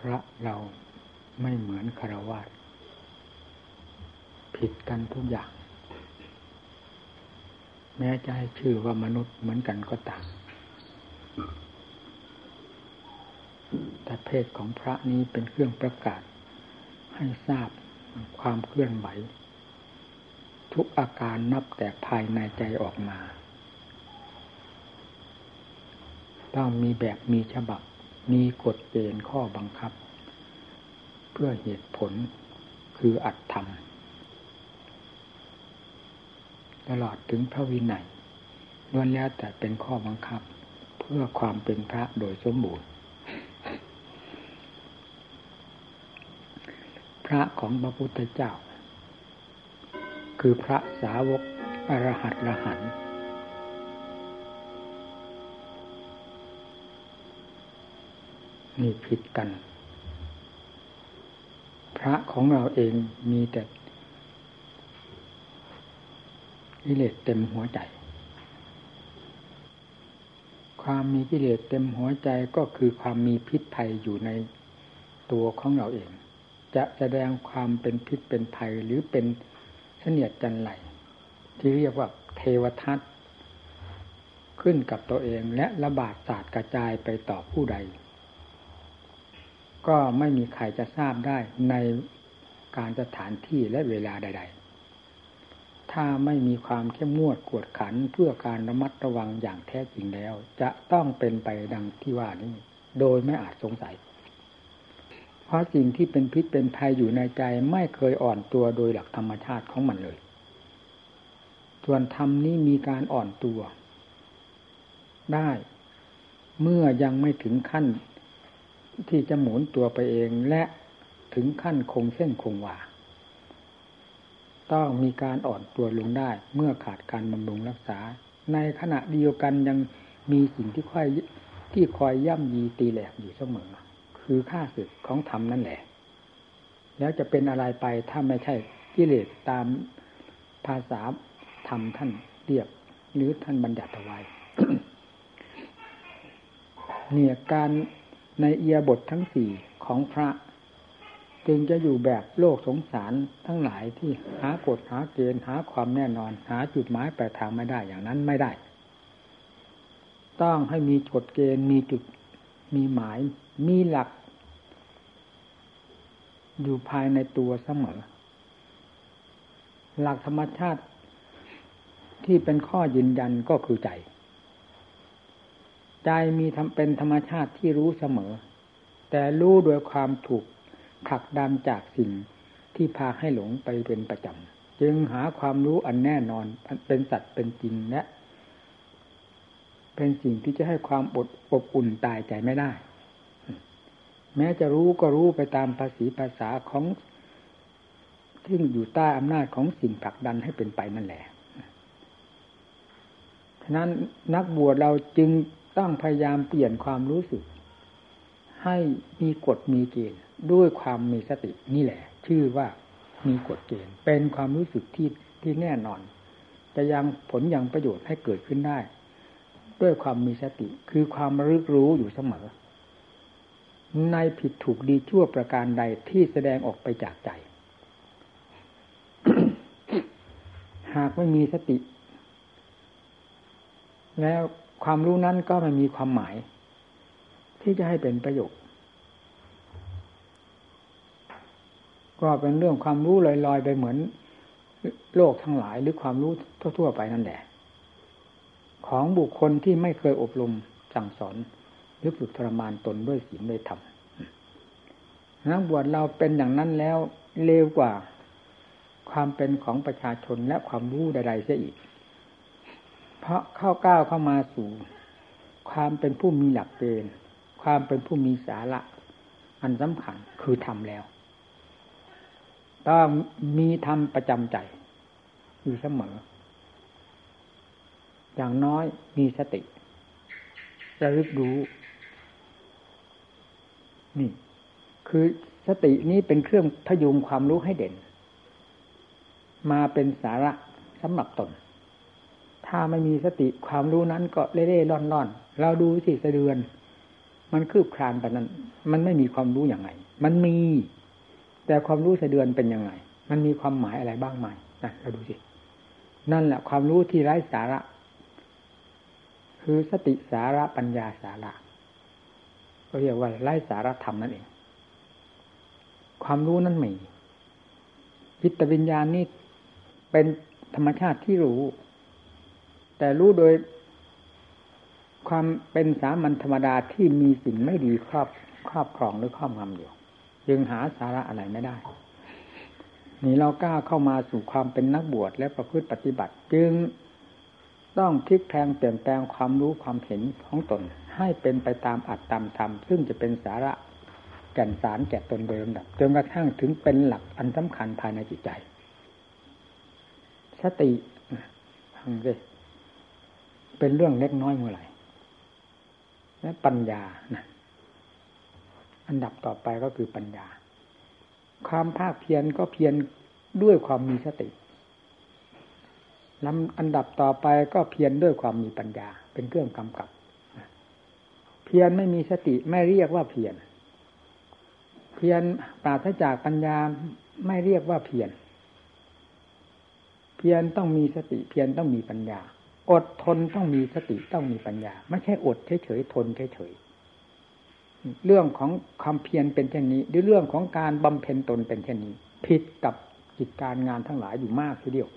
พระเราไม่เหมือนคารวะผิดกันทุกอย่าง แม้จะให้ชื่อว่ามนุษย์เหมือนกันก็ต่ามแต่เพศของพระนี้เป็นเครื่องประกาศ ให้ทราบความเคลื่อนไหว ทุกอาการนับแต่ภายในใจออกมา ต้องมีแบบมีฉบับ มีกฎเกณฑ์ข้อบังคับ เพื่อเหตุผลคืออัตธรรมตลอดถึงพระวินัยล้วนแล้วแต่เป็นข้อบังคับ เพื่อความเป็นพระโดยสมบูรณ์ พระของพระพุทธเจ้า คือพระสาวกอรหัตละหัน นี่ผิดกัน พระของเราเองมีแต่กิเลสเต็มหัวใจ ความมีกิเลสเต็มหัวใจก็คือความมีพิษภัยอยู่ในตัวของเราเอง จะแสดงความเป็นพิษเป็นภัยหรือเป็นเสนียดจันไหล ที่เรียกว่าเทวทัตขึ้นกับตัวเองและระบาดศาสตร์กระจายไปต่อผู้ใด ก็ไม่มีใครจะทราบได้ในการสถานที่และเวลาใด ๆ ถ้าไม่มีความเข้มงวดกวดขันเพื่อการระมัดระวังอย่างแท้จริงแล้ว จะต้องเป็นไปดังที่ว่านี้ โดยไม่อาจสงสัย เพราะสิ่งที่เป็นพิษเป็นภัยอยู่ในใจไม่เคยอ่อนตัวโดยหลักธรรมชาติของมันเลย ส่วนธรรมนี้มีการอ่อนตัว ได้ เมื่อยังไม่ถึงขั้น ที่จะหมุนตัวไปเองและถึงขั้นคงเส้นคงวาต้องมีการอ่อนตัวลงได้ เมื่อขาดการบำรุงรักษา ในขณะเดียวกันยังมีสิ่งที่ค่อยที่คอยย่ำยีตีแหลกอยู่เสมอ คือค่าศึกของธรรมนั่นแหละ แล้วจะเป็นอะไรไปถ้าไม่ใช่กิเลสตามภาษาธรรมท่านเรียบหรือท่านบัญญัติไว้เนี่ยการ ในเอียบททั้งสี่ของพระ จึงจะอยู่แบบโลกสงสารทั้งหลายที่หากฎหาเกณฑ์หาความแน่นอน หาจุดหมายปลายทางไม่ได้อย่างนั้นไม่ได้ ต้องให้มีกฎเกณฑ์มีจุดมีหมาย มีหลัก อยู่ภายในตัวเสมอ หลักธรรมชาติที่เป็นข้อยืนยันก็คือใจ ใจมีทำเป็นธรรมชาติที่รู้เสมอ แต่รู้โดยความถูกขักดันจากสิ่งที่พาให้หลงไปเป็นประจำ จึงหาความรู้อันแน่นอนเป็นสัตว์เป็นจริงและ เป็นสิ่งที่จะให้ความอดอบอุ่นตายใจไม่ได้ แม้จะรู้ก็รู้ไปตามภาษีภาษาของที่อยู่ใต้อำนาจของสิ่งผลักดันให้เป็นไปนั่นแหละ ฉะนั้นนักบวชเราจึง ต้องพยายามเปลี่ยนความรู้สึก ให้มีกฎมีเกณฑ์ด้วยความมีสตินี่แหละ ชื่อว่ามีกฎเกณฑ์เป็นความรู้สึกที่ที่แน่นอน จะยังผลยังประโยชน์ให้เกิดขึ้นได้ ด้วยความมีสติคือความรึกรู้อยู่เสมอ ในผิดถูกดีชั่วประการใดที่แสดงออกไปจากใจ หากไม่มีสติ แล้ว ความรู้นั้นก็ไม่มีความหมาย ที่จะให้เป็นประโยชน์ก็เป็นเรื่องความรู้ลอยๆไปเหมือน โลกทั้งหลายหรือความรู้ทั่ว ๆ ไปนั่นแหละ ของบุคคลที่ไม่เคยอบรมสั่งสอนหรือฝึกทรมานตนด้วยศีลด้วยธรรมนักบวชเราเป็นอย่างนั้นแล้วเลวกว่า ความเป็นของประชาชนและความรู้ใดๆเสียอีก เพราะเข้าก้าวเข้ามาสู่ ความเป็นผู้มีหลักเกณฑ์ความเป็นผู้มีสาระ อันสำคัญคือทำแล้ว ต้องมีธรรมประจำใจ อยู่เสมอ อย่างน้อยมีสติระลึกรู้ นี่ คือสตินี้เป็นเครื่องพยุงความรู้ให้เด่น มาเป็นสาระสำหรับตน ถ้าไม่มีสติความรู้นั้นก็เล่เล่ร่อนร่อนเราดูสิสะเดือน มันคืบคลานไปนั้น มันไม่มีความรู้อย่างไง มันมี แต่ความรู้สะเดือนเป็นยังไง มันมีความหมายอะไรบ้างไหมนะเราดูสิ นั่นแหละความรู้ที่ไร้สาระ คือสติสาระปัญญาสาระก็เรียกว่าไร้สาระธรรมนั่นเอง ความรู้นั้นมีจิตวิญญาณนี่เป็นธรรมชาติที่รู้ แต่รู้โดย ความเป็นสามัญธรรมดาที่มีสิ่งไม่ดีครอบครอบครองหรือครอบงำอยู่จึงหาสาระอะไรไม่ได้ นี่เรากล้าเข้ามาสู่ความเป็นนักบวชและประพฤติปฏิบัติ จึงต้องพลิกแพลงเปลี่ยนแปลงความรู้ความเห็นของตน ให้เป็นไปตามอัตตามธรรมซึ่งจะเป็นสาระแก่นสารแก่ตนโดยลำดับจนกระทั่งถึงเป็นหลักอันสำคัญภายในจิตใจ สติฟังสิ เป็นเรื่องเล็กน้อยเมื่อไหร่และปัญญานะอันดับต่อไปก็คือปัญญา ความภาคเพียรก็เพียรด้วยความมีสติลำอันดับต่อไปก็เพียรด้วยความมีปัญญา เป็นเครื่องกำกับ เพียรไม่มีสติไม่เรียกว่าเพียร เพียรปราศจากปัญญาไม่เรียกว่าเพียร เพียรต้องมีสติ เพียรต้องมีปัญญา อดทนต้องมีสติต้องมีปัญญา ไม่ใช่อดเฉยๆทนเฉยๆเรื่องของความเพียรเป็นเช่นนี้หรือเรื่องของการบำเพ็ญตนเป็นเช่นนี้ ผิดกับกิจการงานทั้งหลายอยู่มากทีเดียว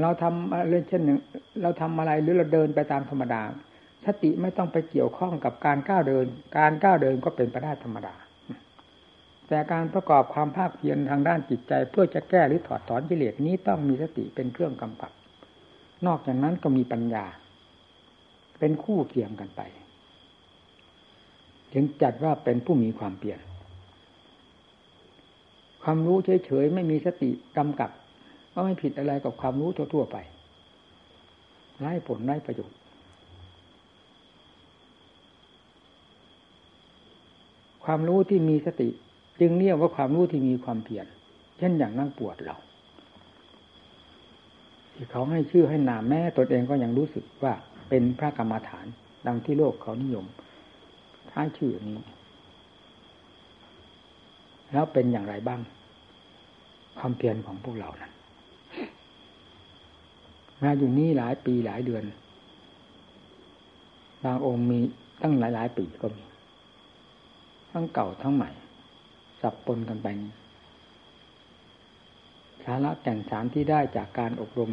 เราทำอะไรเช่นหนึ่ง เราทำอะไรหรือเราเดินไปตามธรรมดา สติไม่ต้องไปเกี่ยวข้องกับการก้าวเดิน การก้าวเดินก็เป็นไปได้ธรรมดาแต่การประกอบความภาคเพียรทางด้านจิตใจ เพื่อจะแก้หรือถอดถอนกิเลสนี้ต้องมีสติเป็นเครื่องกำกับ นอกจากนั้นก็มีปัญญา เป็นคู่เคียงกันไปถึงจัดว่าเป็นผู้มีความเปลี่ยน ความรู้เฉยๆไม่มีสติกำกับก็ไม่ผิดอะไรกับความรู้ทั่วๆไปไร้ผลไร้ประโยชน์ ความรู้ที่มีสติ จึงเรียกว่าความรู้ที่มีความเพียรเช่นอย่างนั่งปวดเรา เขาให้ชื่อให้นามแม่ตนเองก็ยังรู้สึกว่าเป็นพระกรรมฐาน ดังที่โลกเขานิยมท้ายชื่อนี้ แล้วเป็นอย่างไรบ้าง ความเพียรของพวกเรานะั้นมาอยู่นี่หลายปีหลายเดือน บางองค์มีตั้งหลายหลายปีก็มี ทั้งเก่าทั้งใหม่ สับปนกันไปนี้าระแก่นสารที่ได้จากการอบรม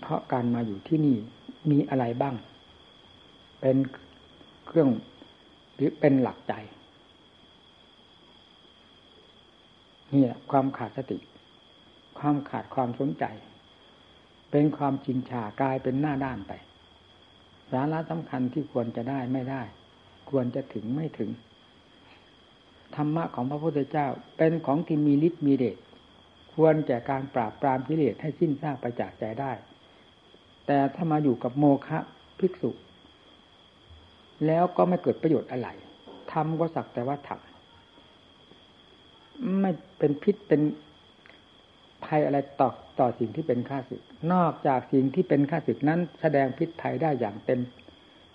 เพราะการมาอยู่ที่นี่มีอะไรบ้าง เป็นเครื่องหรือเป็นหลักใจนี่แหละความขาดสติ ความขาดความสนใจ เป็นความจริงชากลายเป็นหน้าด้านไป สาระสำคัญที่ควรจะได้ไม่ได้ ควรจะถึงไม่ถึง ธรรมะของพระพุทธเจ้าเป็นของที่มีฤทธิ์มีเดช ควรแก่การปราบปรามกิเลสให้สิ้นซากไปจากใจได้ แต่ถ้ามาอยู่กับโมฆะภิกษุ แล้วก็ไม่เกิดประโยชน์อะไรทำก็สักแต่ว่าทำไม่เป็นพิษเป็นภัยอะไรต่อต่อสิ่งที่เป็นข้าศึก นอกจากสิ่งที่เป็นข้าศึกนั้น แสดงพิษภัยได้อย่างเต็ม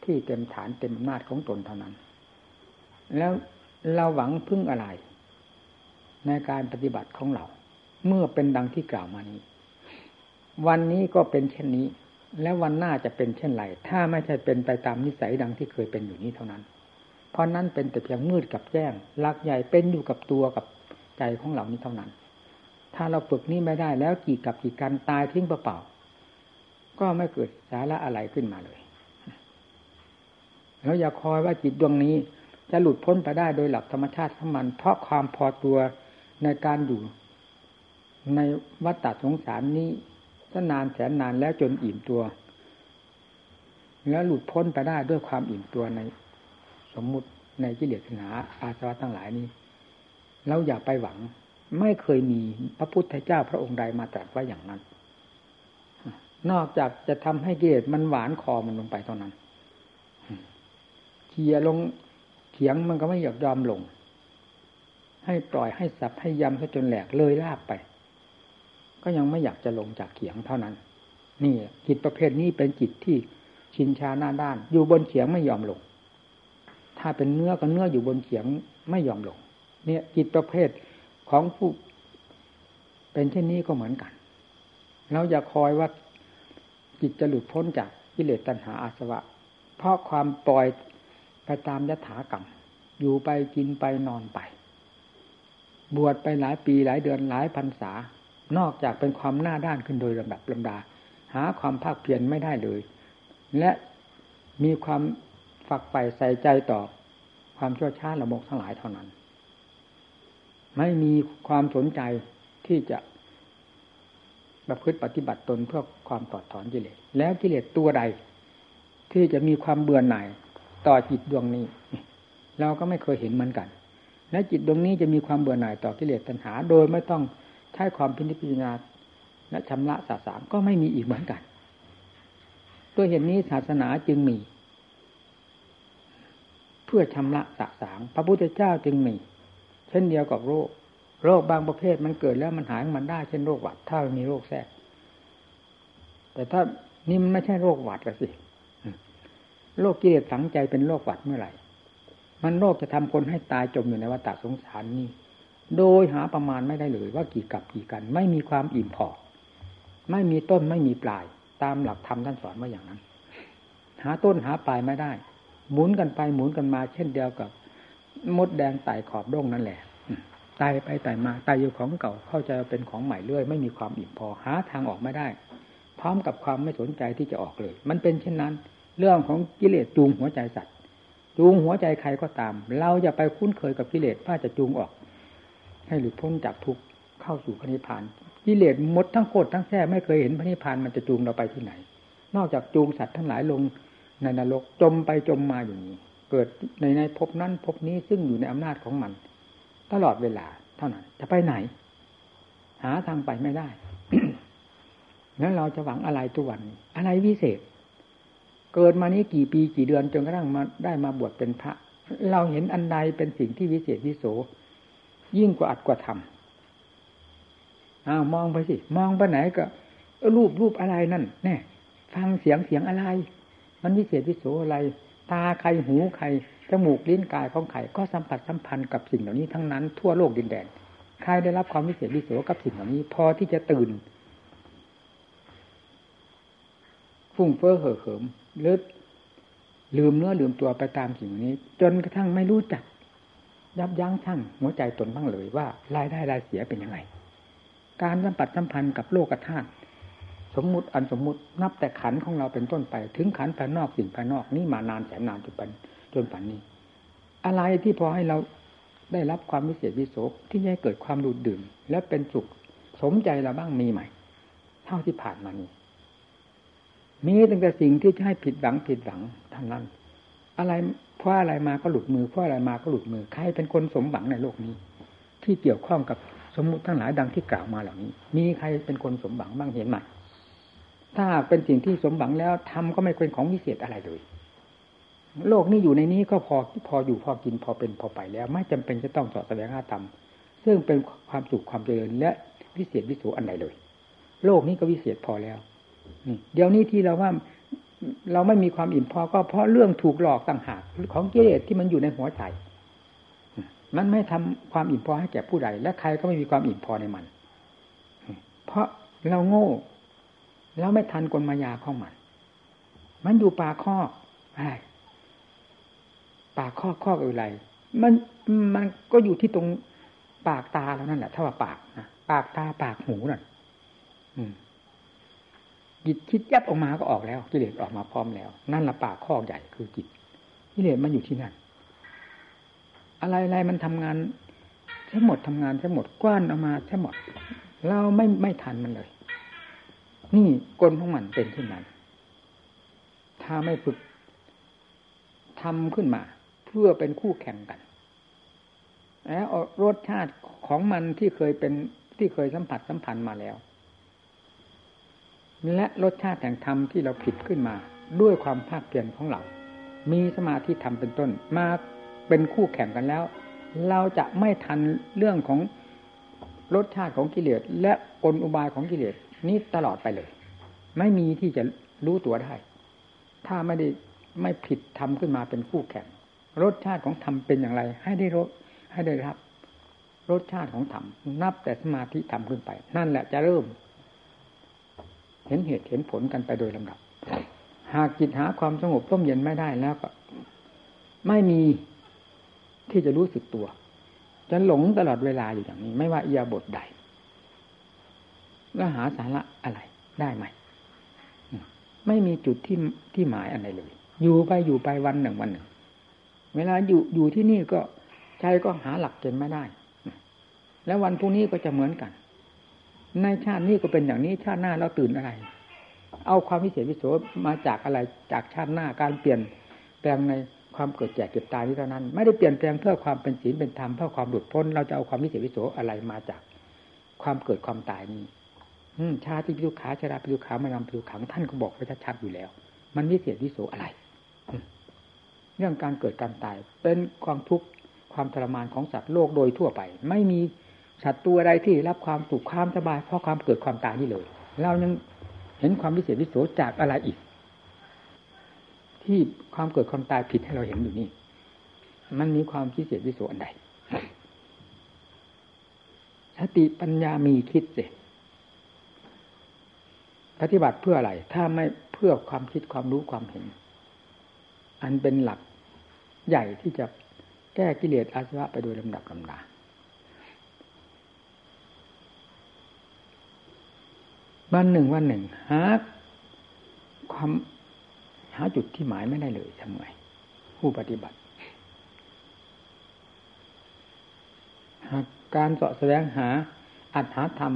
ที่เต็มฐานเต็มอำนาจของตนเท่านั้น แล้วเราหวังพึ่งอะไร ในการปฏิบัติของเรา เมื่อเป็นดังที่กล่าวมานี้ วันนี้ก็เป็นเช่นนี้ และวันหน้าจะเป็นเช่นไร ถ้าไม่ใช่เป็นไปตามนิสัยดังที่เคยเป็นอยู่นี้เท่านั้น เพราะนั้นเป็นแต่เพียงมืดกับแจ้งลักใหญ่เป็นอยู่กับตัวกับใจของเรานี้เท่านั้น ถ้าเราฝึกนี้ไม่ได้แล้วกี่กับกี่การตายทิ้งเปล่าก็ไม่เกิดสาระอะไรขึ้นมาเลย แล้วอย่าคอยว่าจิตดวงนี้ จะหลุดพ้นไปได้โดยหลักธรรมชาติของมัน เพราะความพอตัวในการอยู่ ในวัฏฏสงสารนี้สนานแสนนานแล้วจนอิ่มตัว แล้วหลุดพ้นไปได้ด้วยความอิ่มตัวใน สมมุติในกิเลสหนาอาสวะทั้งหลายนี้เราอย่าไปหวัง ไม่เคยมีพระพุทธเจ้าพระองค์ใดมาตรัสว่าอย่างนั้น นอกจากจะทำให้กิเลสมันหวานคอมันลงไปเท่านั้นเขี่ยลงเขียงมันก็ไม่อยากยอมลง ให้ปล่อยให้สับให้ยำซะจนแหลกเลยลาบไป ก็ยังไม่อยากจะลงจากเขียงเท่านั้น นี่จิตประเภทนี้เป็นจิตที่ชินชาหน้าด้าน อยู่บนเขียงไม่ยอมลง ถ้าเป็นเนื้อก็เนื้ออยู่บนเขียงไม่ยอมลง เนี่ยจิตประเภทของผู้เป็นเช่นนี้ก็เหมือนกันเราอย่าคอยว่าจิตจะหลุดพ้นจากกิเลสตัณหาอาสวะ เพราะความปล่อยไปตามยถากรรม อยู่ไปกินไปนอนไป บวชไปหลายปีหลายเดือนหลายพรรษา นอกจากเป็นความหน้าด้านขึ้นโดยลำดับลำดา หาความภาคเพียรไม่ได้เลย และมีความฝักใฝ่ใส่ใจต่อความชั่วช้าละมกทั้งหลายเท่านั้น ไม่มีความสนใจที่จะประพฤติปฏิบัติตนเพื่อความตอดถอนกิเลสแล้วกิเลสตัวใด ที่จะมีความเบื่อหน่ายต่อจิตดวงนี้ เราก็ไม่เคยเห็นเหมือนกัน และจิตดวงนี้จะมีความเบื่อหน่ายต่อกิเลสตัณหา โดยไม่ต้อง ใช้ความพิจิรณาและชำระสาสางก็ไม่มีอีกเหมือนกันตัวเหตุนนี้ศาสนาจึงมี เพื่อชำระสาสาง พระพุทธเจ้าจึงมี เช่นเดียวกับโรค โรคบางประเภทมันเกิดแล้วมันหายมันได้เช่นโรคหวัด ถ้ามีโรคแทรก แต่ถ้านี่มันไม่ใช่โรคหวัดกันสิโรคกิเลสฝังใจเป็นโรคหวัดเมื่อไหร่ มันโรคจะทำคนให้ตายจมอยู่ในวัฏสงสารนี้ โดยหาประมาณไม่ได้เลย ว่ากี่กับกี่กัน ไม่มีความอิ่มพอ ไม่มีต้นไม่มีปลาย ตามหลักธรรมท่านสอนว่าอย่างนั้น หาต้นหาปลายไม่ได้ หมุนกันไปหมุนกันมาเช่นเดียวกับ มดแดงไต่ขอบร่งนั่นแหละตายไปไต่มาตายอยู่ของเก่าเข้าใจเป็นของใหม่เรื่อย ไม่มีความอิ่มพอหาทางออกไม่ได้ พร้อมกับความไม่สนใจที่จะออกเลย มันเป็นเช่นนั้น เรื่องของกิเลสจูงหัวใจสัตว์จูงหัวใจใครก็ตาม เราจะไปคุ้นเคยกับกิเลสว่าจะจูงออก ให้หลุดพ้นจากทุกข์เข้าสู่พระนิพพานกิเลสมดทั้งโคตรทั้งแท้ไม่เคยเห็นพระนิพพานมันจะจูงเราไปที่ไหน นอกจากจูงสัตว์ทั้งหลายลงในนรกจมไปจมมาอย่างนี้ เกิดในในภพนั้นภพนี้ซึ่งอยู่ในอำนาจของมัน ตลอดเวลาเท่านั้นจะไปไหน หาทางไปไม่ได้แล้วเราจะหวังอะไรทุกวันอะไรวิเศษ เกิดมานี้กี่ปีกี่เดือนจนกระทั่งมาได้มาบวชเป็นพระ เราเห็นอันใดเป็นสิ่งที่วิเศษวิโส ยิ่งกว่าอัดกว่าทำอ้าวมองไปสิ มองไปไหนก็รูปรูปอะไรนั่นแน่ฟังเสียงเสียงอะไร มันวิเศษวิโสอะไร ตาใครหูใครจมูกลิ้นกายของใครก็สัมผัสสัมพันธ์กับสิ่งเหล่านี้ทั้งนั้นทั่วโลกดินแดนใครได้รับความวิเศษวิโสกับสิ่งเหล่านี้ พอที่จะตื่นฟุ้งเฟ้อเห่อเหิมหรือลืมเนื้อลืมตัวไปตามสิ่งนี้ จนกระทั่งไม่รู้จัก ยับยั้งชั่งหัวใจตนบ้างเลยว่ารายได้รายเสียเป็นยังไง การสัมผัสสัมพันธ์กับโลกธาตุสมมุติอันสมมุตินับแต่ขันของเราเป็นต้นไป ถึงขันภายนอกสิ่งภายนอกนี่มานานแสนนานจนปันจนปันนี้ อะไรที่พอให้เราได้รับความวิเศษวิโสที่ให้เกิดความดูดดื่ม และเป็นสุขสมใจเราบ้างมีไหมเท่าที่ผ่านมานี้มีตั้งแต่สิ่งที่จะให้ผิดหวังผิดหวังท่านนั้น อะไรเพราะอะไรมาก็หลุดมือเพราะอะไรมาก็หลุดมือใครเป็นคนสมหวังในโลกนี้ ที่เกี่ยวข้องกับสมมุติทั้งหลายดังที่กล่าวมาเหล่านี้ มีใครเป็นคนสมหวังบ้างเห็นไหมถ้าเป็นสิ่งที่สมหวังแล้วทำก็ไม่เป็นของวิเศษอะไรเลย โลกนี้อยู่ในนี้ก็พอพออยู่พอกินพอเป็นพอไปแล้ว ไม่จำเป็นจะต้องสอดแสดงอาธรรมซึ่งเป็นความสุขความเจริญและวิเศษวิโสอันใดเลย โลกนี้ก็วิเศษพอแล้วเดี๋ยวนี้ที่เราว่า เราไม่มีความอิ่มพอก็เพราะเรื่องถูกหลอกต่างหากของกิเลสที่มันอยู่ในหัวใจ มันไม่ทำความอิ่มพอให้แก่ผู้ใด และใครก็ไม่มีความอิ่มพอในมัน เพราะเราโง่เราไม่ทันกลมายาของมัน มันอยู่ปากข้ออะไรปากข้อข้ออะไร มันมันก็อยู่ที่ตรงปากตาแล้วนั่นแหละถ้าว่าปากนะปากตาปากหูนั่นอืม จิตคิดยับออกมาก็ออกแล้วกิเลสออกมาพร้อมแล้ว นั่นละปากข้อใหญ่คือจิตกิเลสมันอยู่ที่นั่น อะไรอะไรมันทำงานทั้งหมดทำงานทั้งหมดกว้านออกมาทั้งหมด เราไม่ไม่ทันมันเลย นี่กลของมันเป็นเช่นนั้น ถ้าไม่ฝึกทำขึ้นมา เพื่อเป็นคู่แข่งกันแล้วรสชาติของมันที่เคยเป็นที่เคยสัมผัสสัมพันธ์มาแล้ว และรสชาติแห่งธรรมที่เราผิดขึ้นมา ด้วยความภาคเปลี่ยนของเรา มีสมาธิธรรมเป็นต้น มาเป็นคู่แข่งกันแล้ว เราจะไม่ทันเรื่องของรสชาติของกิเลสและกลอุบายของกิเลสนี้ตลอดไปเลย ไม่มีที่จะรู้ตัวได้ ถ้าไม่ได้ไม่ผิดทำขึ้นมาเป็นคู่แข่ง รสชาติของธรรมเป็นอย่างไร ให้ได้รสให้ได้รับ รสชาติของธรรมนับแต่สมาธิธรรมขึ้นไป นั่นแหละจะเริ่ม เห็นเหตุเห็นผลกันไปโดยลำดับ หากจิตหาความสงบร่มเย็นไม่ได้แล้วก็ ไม่มีที่จะรู้สึกตัว จะหลงตลอดเวลาอยู่อย่างนี้ ไม่ว่าเอียบทใด แล้วหาสาระอะไรได้ไหม ไม่มีจุดที่ที่หมายอะไรเลย อยู่ไปอยู่ไปวันหนึ่งวันหนึ่ง เวลาอยู่อยู่ที่นี่ก็ใจก็หาหลักเกณฑ์ไม่ได้ แล้ววันพรุ่งนี้ก็จะเหมือนกัน ในชาตินี้ก็เป็นอย่างนี้ชาติหน้าเราตื่นอะไร เอาความพิเศษวิโสมาจากอะไรจากชาติหน้าการเปลี่ยนแปลงในความเกิดแก่เก็บตายนี้เท่านั้น ไม่ได้เปลี่ยนแปลงเพื่อความเป็นศีลเป็นธรรมเพื่อความหลุดพ้น เราจะเอาความพิเศษวิโสอะไรมาจากความเกิดความตายนี้ชาติพิจุขาชราพิจุขามานำพิจุขังท่านก็บอกไว้ชัดๆอยู่แล้ว มันวิเศษวิโสอะไร เรื่องการเกิดการตายเป็นความทุกข์ความทรมานของสัตว์โลกโดยทั่วไป ไม่มี สัตว์ตัวใดที่รับความสุขความสบายเพราะความเกิดความตายนี่เลย เรายังเห็นความวิเศษวิโสจากอะไรอีก ที่ความเกิดความตายผิดให้เราเห็นอยู่นี่ มันมีความพิเศษวิโสอันใดสติปัญญามีคิดเสร็จปฏิบัติเพื่ออะไร ถ้าไม่เพื่อความคิดความรู้ความเห็น อันเป็นหลักใหญ่ที่จะแก้กิเลสอาสวะไปโดยลำดับลำดา วันหนึ่งวันหนึ่งหาความหาจุดที่หมายไม่ได้เลยทำไงผู้ปฏิบัติหากการเสาะแสวงหาอัตถธรรม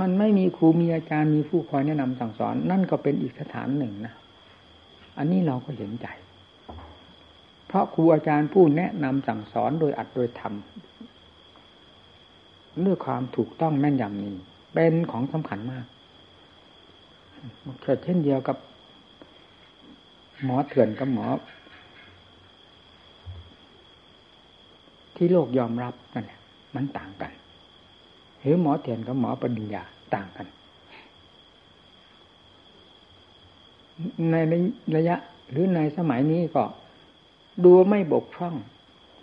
มันไม่มีครูมีอาจารย์มีผู้คอยแนะนำสั่งสอน นั่นก็เป็นอีกสถานหนึ่งนะ อันนี้เราก็เห็นใจ เพราะครูอาจารย์ผู้แนะนำสั่งสอนโดยอัดโดยทำด้วยความถูกต้องแม่นยำนี้ เป็นของสำคัญมาก เกิดเช่นเดียวกับ หมอเถื่อนกับหมอ ที่โลกยอมรับนั่นแหละมันต่างกัน หรือหมอเถื่อนกับหมอปริญญาต่างกัน ในระยะ หรือในสมัยนี้ก็ดูไม่บกพร่อง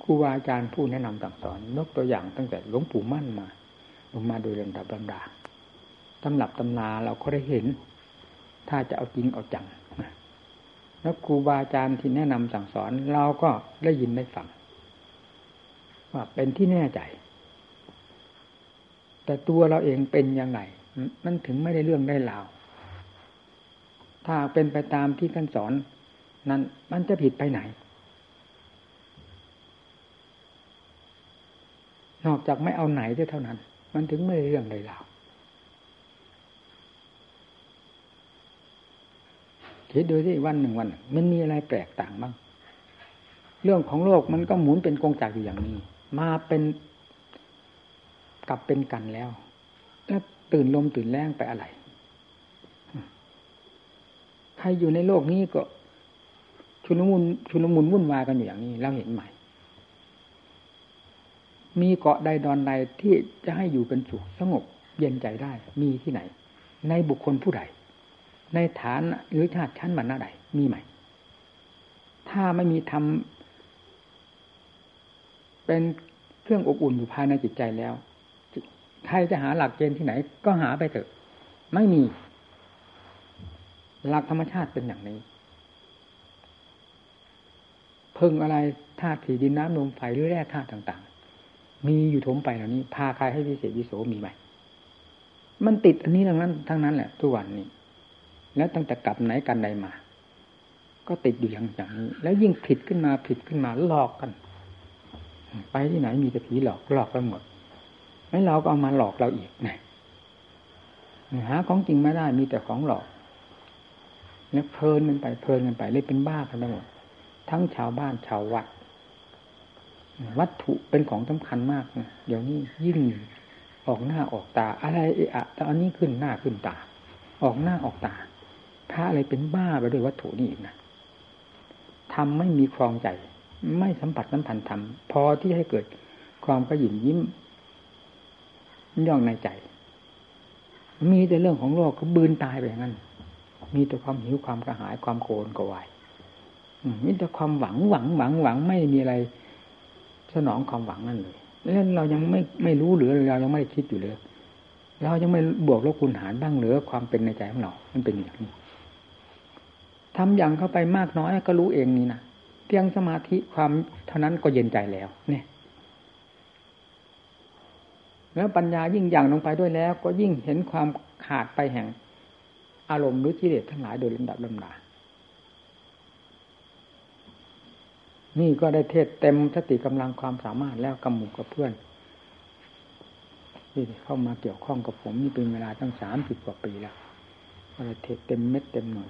ครูบาอาจารย์ผู้แนะนำสั่งสอนยกตัวอย่างตั้งแต่หลวงปู่มั่นมาลงมาโดยลำดับลำดาตำหลับตำนาเราก็ได้เห็น ถ้าจะเอาจริงเอาจังแล้วครูบาอาจารย์ที่แนะนำสั่งสอนเราก็ได้ยินได้ฟังว่าเป็นที่แน่ใจ แต่ตัวเราเองเป็นยังไงมันถึงไม่ได้เรื่องได้ราวถ้าเป็นไปตามที่ท่านสอน นั้นมันจะผิดไปไหน นอกจากไม่เอาไหนเท่านั้น มันถึงไม่ได้เรื่องได้ราว คิดดูสิวันหนึ่งวันมันมีอะไรแปลกต่างบ้าง เรื่องของโลกมันก็หมุนเป็นกงจักรอยู่อย่างนี้ มาเป็นกลับเป็นกันแล้วแล้วตื่นลมตื่นแรงไปอะไร ใครอยู่ในโลกนี้ก็ ชุนมุนชุนมุนวุ่นวายกันอยู่อย่างนี้เราเห็นใหม่ มีเกาะใดดอนใดที่จะให้อยู่เป็นสุขสงบเย็นใจได้ มีที่ไหน ในบุคคลผู้ใด ในฐานหรือชาติชั้นบรรณะใดมีไหม ถ้าไม่มีทำเป็นเครื่องอบอุ่นอยู่ภายในจิตใจแล้ว ใครจะหาหลักเกณฑ์ที่ไหน ก็หาไปเถอะ ไม่มี หลักธรรมชาติเป็นอย่างนี้ พึ่งอะไรธาตุสีดินน้ำลมไฟหรือแร่ธาตุต่าง ๆ มีอยู่ถมไปเหล่านี้ พาใครให้วิเศษวิโสมีไหมมันติดอันนี้ทั้งนั้นทั้งนั้นแหละทุกวันนี้ แล้วตั้งแต่กลับไหนกันใดมา ก็ติดอยู่อย่างอย่างนี้ แล้วยิ่งผิดขึ้นมาผิดขึ้นมาหลอกกัน ไปที่ไหนมีแต่ผีหลอกหลอกกันหมดไม่เราก็เอามาหลอกเราอีกนะหาของจริงไม่ได้มีแต่ของหลอกแล้วเพลินกันไปเพลินกันไปเลยเป็นบ้ากันไปหมดทั้งชาวบ้านชาววัด วัตถุเป็นของสำคัญมากนะเดี๋ยวนี้ยิ่งออกหน้าออกตา อะไรเอะตอนนี้ขึ้นหน้าขึ้นตา ออกหน้าออกตา พระอะไรเป็นบ้าไปด้วยวัตถุนี่อีกนะทำไม่มีครองใจ ไม่สัมผัสสัมพันธ์ธรรมพอที่ให้เกิดความกระยิมยิ้มย่องในใจ มีแต่เรื่องของโลกก็บืนตายไปอย่างนั้น มีแต่ความหิวความกระหายความโกรธกวายมีแต่ความหวังหวังหวังหวังไม่มีอะไร สนองความหวังนั่นเลยแล้วเรายังไม่ไม่รู้หรือเรายังไม่ได้คิดอยู่เลยเรายังไม่บวกลบคูณหารบ้างเหรือความเป็นในใจของเรา มันเป็นอย่างนี้ ทำอย่างเข้าไปมากน้อยก็รู้เองนี่นะเพียงสมาธิความเท่านั้นก็เย็นใจแล้ว เนี่ย แล้วปัญญายิ่งอย่างลงไปด้วยแล้ว ก็ยิ่งเห็นความขาดไปแห่ง อารมณ์หรือกิเลสทั้งหลายโดยลำดับลำดานี่ก็ได้เทศเต็มสติกำลังความสามารถแล้วกำหมู่กับเพื่อนที่เข้ามาเกี่ยวข้องกับผมนี่เป็นเวลาตั้งสามสิบกว่าปีแล้วก็ได้เทศเต็มเม็ดเต็มหน่วย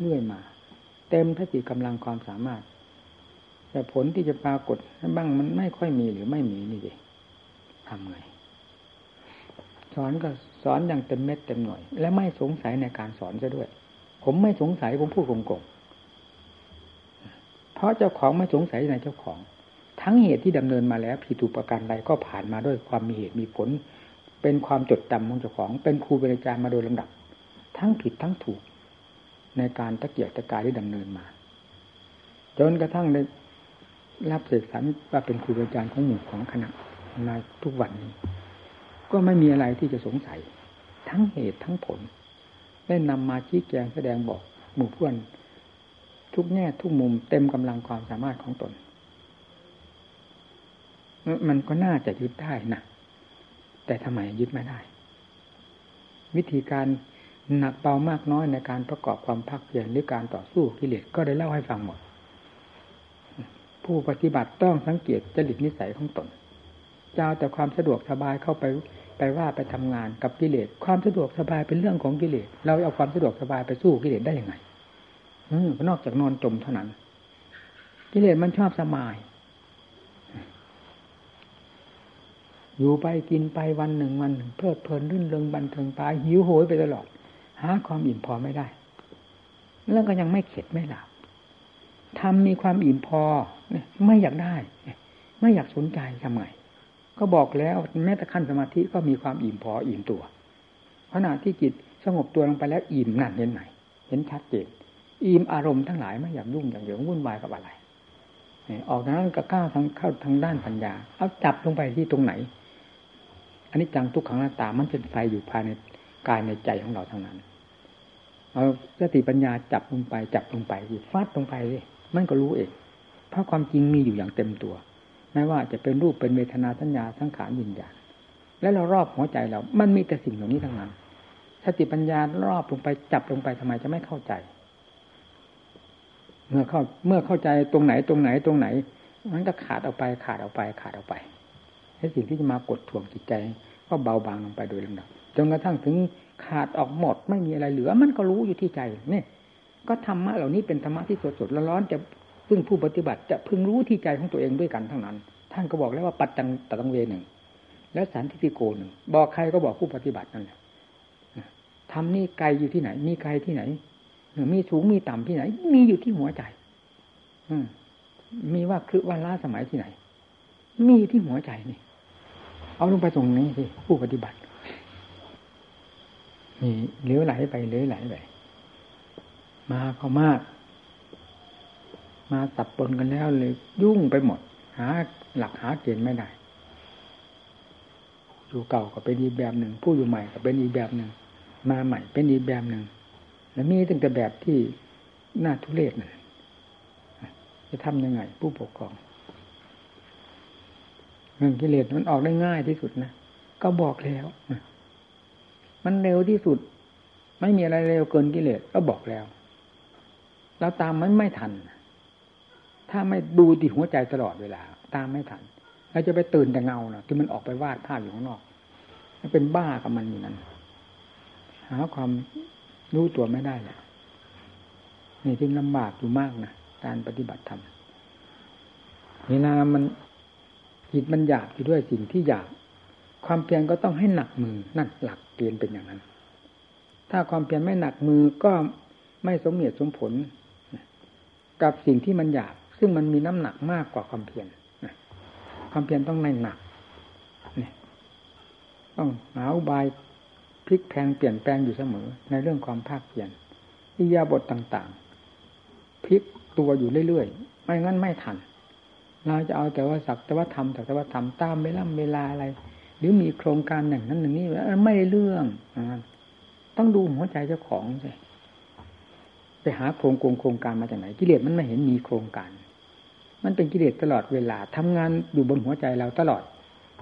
เรื่อยมา เต็มสติกำลังความสามารถ แต่ผลที่จะปรากฏบ้างมันไม่ค่อยมีหรือไม่มีนี่เองทำไง สอนก็สอนอย่างเต็มเม็ดเต็มหน่วย และไม่สงสัยในการสอนซะด้วย ผมไม่สงสัยผมพูดโกงเพราะเจ้าของไม่สงสัยในเจ้าของ ทั้งเหตุที่ดำเนินมาแล้วผิดถูกประการใดก็ผ่านมาด้วยความมีเหตุมีผล เป็นความจดจำของเจ้าของ เป็นครูเป็นอาจารย์มาโดยลำดับ ทั้งผิดทั้งถูก ในการตะเกียกตะกายที่ดำเนินมา จนกระทั่งได้รับเสกสรรว่าเป็นครูอาจารย์ของหมู่ของคณะมาทุกวันนี้ ก็ไม่มีอะไรที่จะสงสัย ทั้งเหตุทั้งผล ได้นำมาชี้แจงแสดงบอกหมู่เพื่อนทุกแง่ทุกมุมเต็มกำลังความสามารถของตน มันก็น่าจะยึดได้นะแต่ทำไมยึดไม่ได้ วิธีการ หนักเบามากน้อยในการประกอบความพักเพียรหรือการต่อสู้กิเลสก็ได้เล่าให้ฟังหมด ผู้ปฏิบัติต้องสังเกตจริตนิสัยของตนจะเอาแต่ความสะดวกสบายเข้าไปไปว่าไปทำงานกับกิเลสความสะดวกสบายเป็นเรื่องของกิเลสเราเอาความสะดวกสบายไปสู้กิเลสได้ยังไงนอกจากนอนจมเท่านั้น กิเลสมันชอบสมาย อยู่ไปกินไปวันหนึ่งวันหนึ่งเพลิดเพลินรื่นเริงบันเทิงตายหิวโหยไปตลอด หาความอิ่มพอไม่ได้ แล้วก็ยังไม่เข็ดไม่หลับทำมีความอิ่มพอไม่อยากได้ ไม่อยากสนใจทำไงก็บอกแล้วแม้แต่ขั้นสมาธิก็มีความอิ่มพออิ่มตัวขณะที่จิตสงบตัวลงไปแล้วอิ่มนั่นเห็นไหนเห็นชัดเจนอิ่มอารมณ์ทั้งหลายไม่อยากยุ่งอย่างเหยิงวุ่นวายกับอะไรออกนั้นก็ก้าวทางเข้าทางด้านปัญญา เอาจับลงไปที่ตรงไหน อันนี้จังทุกขังหน้าตามันเป็นไฟอยู่ภายในกายในใจของเราทั้งนั้น เอาสติปัญญาจับลงไป จับลงไปฟาดลงไปเลยมันก็รู้เองเพราะความจริงมีอยู่อย่างเต็มตัว ไม่ว่าจะเป็นรูปเป็นเวทนาสัญญาสังขารวิญญาณและเรารอบหัวใจเรา มันมีแต่สิ่งเหล่านี้ทั้งนั้นสติปัญญารอบลงไปจับลงไปทำไมจะไม่เข้าใจ เมื่อเข้าเมื่อเข้าใจตรงไหนตรงไหนตรงไหนมันก็ขาดออกไปขาดออกไปขาดออกไปให้สิ่งที่จะมากดถ่วงจิตใจ ก็เบาบางลงไปโดยลำดับจนกระทั่งถึง ขาดออกหมดไม่มีอะไรเหลือ มันก็รู้อยู่ที่ใจนี่ก็ธรรมะเหล่านี้เป็นธรรมะที่สดสดร้อนจะพึ่งผู้ปฏิบัติจะพึงรู้ที่ใจของตัวเองด้วยกันทั้งนั้น ท่านก็บอกแล้วว่าปัจจังตตังเวหนึ่ง แล้วสันทิฏฐิโกหนึ่งบอกใครก็บอกผู้ปฏิบัตินั่นแหละทำนี่ไกลอยู่ที่ไหน มีไกลที่ไหนมีสูงมีต่ำที่ไหน มีอยู่ที่หัวใจ อืมมีว่าคือว่าล้าสมัยที่ไหน มีอยู่ที่หัวใจนี่ เอาลงไปตรงนี้สิผู้ปฏิบัติ มีเลี้ยวไหลไปเลี้ยวไหลไปมาเขามาก มาสับปนกันแล้วเลยยุ่งไปหมด หา หลักหาเกณฑ์ไม่ได้อยู่เก่าก็เป็นอีกแบบหนึ่ง ผู้อยู่ใหม่ก็เป็นอีกแบบหนึ่ง มาใหม่เป็นอีกแบบหนึ่ง แล้วมีตั้งแต่แบบที่น่าทุเรศนะจะทำยังไง ผู้ปกครองเรื่องกิเลสมันออกได้ง่ายที่สุดนะ ก็บอกแล้ว มันเร็วที่สุด ไม่มีอะไรเร็วเกินกิเลสก็บอกแล้วเราตามมันไม่ทัน ถ้าไม่ดูที่หัวใจตลอดเวลา ตามไม่ทันเราจะไปตื่นแต่เงานะที่มันออกไปวาดภาพอยู่ข้างนอกเป็นบ้ากับมันอยู่นั้น หาความรู้ตัวไม่ได้แหละนี่จึงลำบากอยู่มากนะการปฏิบัติธรรมเวลามันจิตมันอยากอยู่ด้วยสิ่งที่อยาก ความเพียรก็ต้องให้หนักมือนั่นหลักเกณฑ์เป็นอย่างนั้น ถ้าความเพียรไม่หนักมือก็ไม่สมเหตุสมผล กับสิ่งที่มันอยากซึ่งมันมีน้ำหนักมากกว่าความเพียรความเพียรต้องในหนักนี่ต้องหาอุบายพลิกแพงเปลี่ยนแปลงอยู่เสมอ ในเรื่องความภาคเพียรอิยาบทต่างๆพลิกตัวอยู่เรื่อยๆไม่งั้นไม่ทัน เราจะเอาแต่ว่าสักแต่ว่าทำสักแต่ว่าทำตามเวลาเวลาอะไร หรือมีโครงการอย่างนั้นอย่างนี้ไม่ได้เรื่องต้องดูหัวใจเจ้าของสิไปหาโครงโครงโครงการมาจากไหน กิเลสมันไม่เห็นมีโครงการ มันเป็นกิเลสตลอดเวลาทำงานอยู่บนหัวใจเราตลอด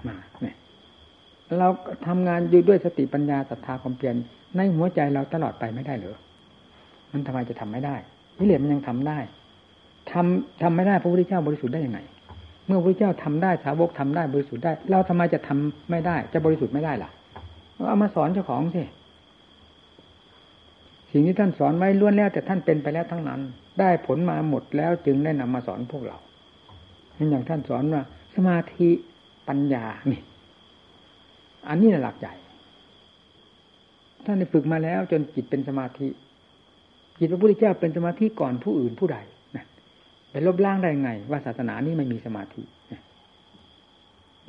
มาเนี่ยเราทำงานอยู่ด้วยสติปัญญาศรัทธาความเปลี่ยนในหัวใจเราตลอดไปไม่ได้หรือมันทำไมจะทำไม่ได้กิเลสมันยังทำได้ทำทำไม่ได้พระพุทธเจ้าบริสุทธิ์ได้ยังไง เมื่อพระเจ้าทำได้สาวกทำได้บริสุทธิ์ได้ เราทำไมจะทำไม่ได้ จะบริสุทธิ์ไม่ได้ล่ะเอามาสอนเจ้าของสิสิ่งที่ท่านสอนไว้ล้วนแล้วแต่ท่านเป็นไปแล้วทั้งนั้น ได้ผลมาหมดแล้วจึงได้นำมาสอนพวกเราอย่างท่านสอนว่า สมาธิปัญญานี่ อันนี้หลักใหญ่ท่านได้ฝึกมาแล้วจนจิตเป็นสมาธิ จิตพระพุทธเจ้าเป็นสมาธิก่อนผู้อื่นผู้ใด ลบล้างได้ไง ว่าศาสนานี้ไม่มีสมาธิ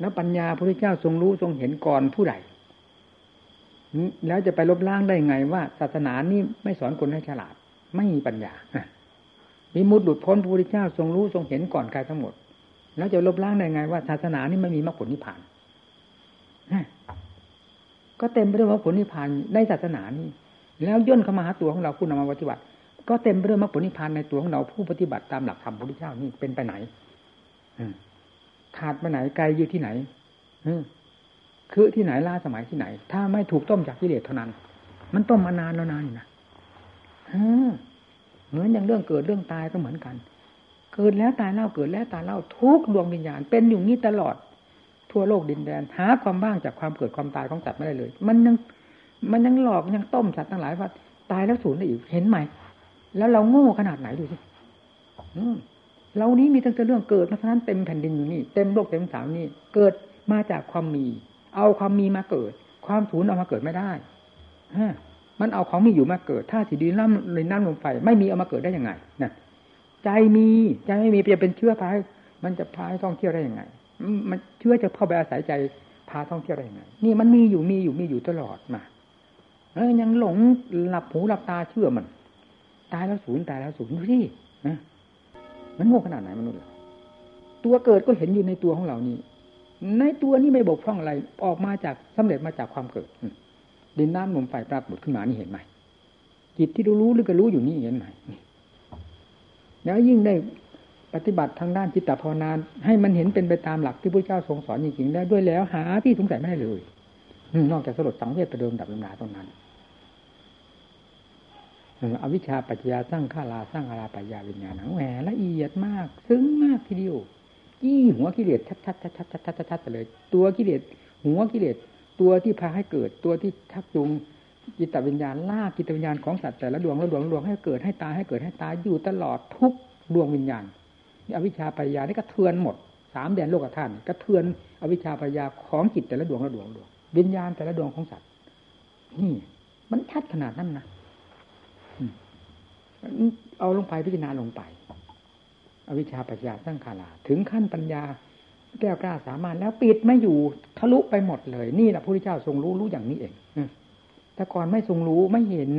แล้วปัญญาพระพุทธเจ้าทรงรู้ทรงเห็นก่อนผู้ใดแล้วจะไปลบล้างได้ไงว่า ศาสนานี้ไม่สอนคนให้ฉลาด ไม่มีปัญญามีมุดหลุดพ้นพระพุทธเจ้าทรงรู้ทรงเห็นก่อนใครทั้งหมด แล้วจะลบล้างได้ไงว่าศาสนานี้ไม่มีมรรคผลนิพพานก็เต็มไปด้วยมรรคผลนิพพานในศาสนานี้แล้วย่นเข้ามาหาตัวของเราผู้นำมาปฏิบัติ ก็เต็มไปด้วยมรรคผลนิพพานในตัวของเราผู้ปฏิบัติตามหลักธรรมพระพุทธเจ้านี่เป็นไปไหนขาดไปไหนไกลอยู่ที่ไหนคือที่ไหนล่าสมัยที่ไหน ถ้าไม่ถูกต้มจากกิเลสเท่านั้น มันต้มมานานแล้วนานนะเหมือนอย่างเรื่องเกิดเรื่องตายก็เหมือนกัน เกิดแล้วตายเล่าเกิดแล้วตายเล่าทุกดวงวิญญาณ เป็นอยู่นี้ตลอดทั่วโลกดินแดนหาความบ้างจากความเกิดความตายของสัตว์ไม่ได้เลย มันยังมันยังหลอกยังต้มสัตว์ทั้งหลายว่าตายแล้วสูญได้อีกเห็นไหม แล้วเราโง่ขนาดไหนดูสิเรานี้มีตั้งแต่เรื่องเกิดมาเท่านั้นเต็มแผ่นดินอยู่นี่ เต็มโลกเต็มสาวนี่ เกิดมาจากความมี เอาความมีมาเกิด ความสูญเอามาเกิดไม่ได้ฮมันเอาของมีอยู่มาเกิด ถ้าสีดีน้ำเลยน้ำลมไฟไม่มีเอามาเกิดได้ยังไงนะใจมีใจไม่มีจะเป็นเชื้อพายมันจะพาให้ท่องเที่ยวได้ยังไง มันเชื่อจะเข้าไปอาศัยใจพาท่องเที่ยวได้ยังไง นี่มันมีอยู่มีอยู่มีอยู่ตลอดมาเออยังหลงหลับหูหลับตาเชื่อมัน ตายแล้วศูนย์ตายแล้วศูนย์ดูสินะมันโง่ขนาดไหนมนุษย์เราตัวเกิดก็เห็นอยู่ในตัวของเรานี่ในตัวนี้ไม่บกพร่องอะไร ออกมาจากสำเร็จมาจากความเกิดดินน้ำลมไฟปรากฏขึ้นมานี่เห็นไหมจิตที่รู้รู้หรือก็รู้อยู่นี่เห็นไหมแล้วยิ่งได้ปฏิบัติทางด้านจิตตภาวนาให้มันเห็นเป็นไปตามหลักที่พระเจ้าทรงสอนจริงๆได้ด้วยแล้วหาที่สงสัยไม่ได้เลยนอกจากสลดสังเวชประเดิมดับลำดาตรงนั้น อวิชชาปัจจยาสร้างข้าราสร้างอาราปัญญาวิญญาณแหวละเอียดมาก ซึ้งมากทีเดียวยี่หัวกิเลสชัดชัดชัดชัดชัดชัดชัดเลย ตัวกิเลสหัวกิเลสตัวที่พาให้เกิด ตัวที่ทักจูงจิตวิญญาณล่าจิตวิญญาณของสัตว์แต่ละดวงละดวงละดวงให้เกิดให้ตายให้เกิดให้ตายอยู่ตลอดทุกดวงวิญญาณอวิชชาปัญญานี่ก็เทือนหมดสามแดนโลกธาตุก็เทือนอวิชชาปัญญาของจิตแต่ละดวงละดวงดวงวิญญาณแต่ละดวงของสัตว์นี่มันชัดขนาดนั้นนะ เอาลงไปพิจารณาลงไป อวิชชาปัญญาสร้างขาลาถึงขั้นปัญญา แก้วกล้าสามารถแล้วปิดไม่อยู่ทะลุไปหมดเลย นี่แหละพระพุทธเจ้าทรงรู้รู้อย่างนี้เองแต่ก่อนไม่ทรงรู้ไม่เห็น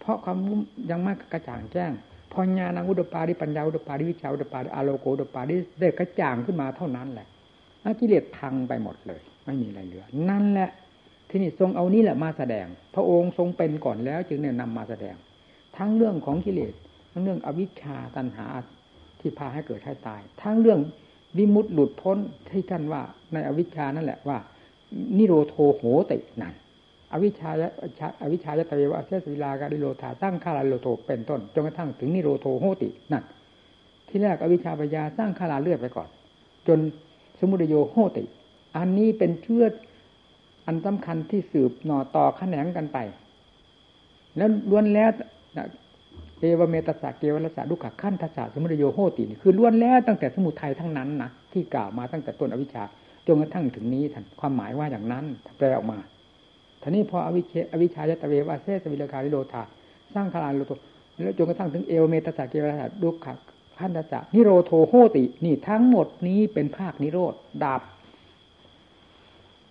เพราะความรู้ยังไม่กระจ่างแจ้งพอญาณอุดปาริปัญญาอุดปาริวิชาอุดปาริอาโลโกอุดปาริได้กระจ่างขึ้นมาเท่านั้นแหละกิเลสพังไปหมดเลย ไม่มีอะไรเหลือ นั่นแหละที่นี่ทรงเอานี้แหละมาแสดง พระองค์ทรงเป็นก่อนแล้ว จึงเนี่ยนำมาแสดง ทั้งเรื่องของกิเลสทั้งเรื่องอวิชชาตัณหาที่พาให้เกิดให้ตาย ทั้งเรื่องวิมุตติหลุดพ้นที่ท่านว่าในอวิชชานั่นแหละว่า นิโรโธ โหตินั่นอวิชชาอวิชชายะ เตฺววะ อะเสสะวิราคะนิโรธา สังขาระนิโรโธ เป็นต้นจนกระทั่งถึงนิโรโธ โหตินั่นที่แรกอวิชชาปัญญาสร้างขาลาเลือดไปก่อน จนสมุทโยโหติ อันนี้เป็นเชื่ออันสำคัญที่สืบหน่อต่อขแขนงกันไป แล้วล้วนแล้ว เอวเมตสาเกวรสาดุขขั้นทัศสมุทโยโหตินี่คือล้วนแล้วตั้งแต่สมุทัยทั้งนั้นนะที่กล่าวมาตั้งแต่ต้นอวิชชาจนกระทั่งถึงนี้ท่านความหมายว่าอย่างนั้นแปลออกมาท่านี้พออวิเชอวิชายตเววาเซสวิลคาริโลธาสร้างคาราโลโตแล้วจนกระทั่งถึงเอวเมตสาเกวราดุขะพันธะนิโรโทโหติ นี่ทั้งหมดนี้เป็นภาคนิโรธดับ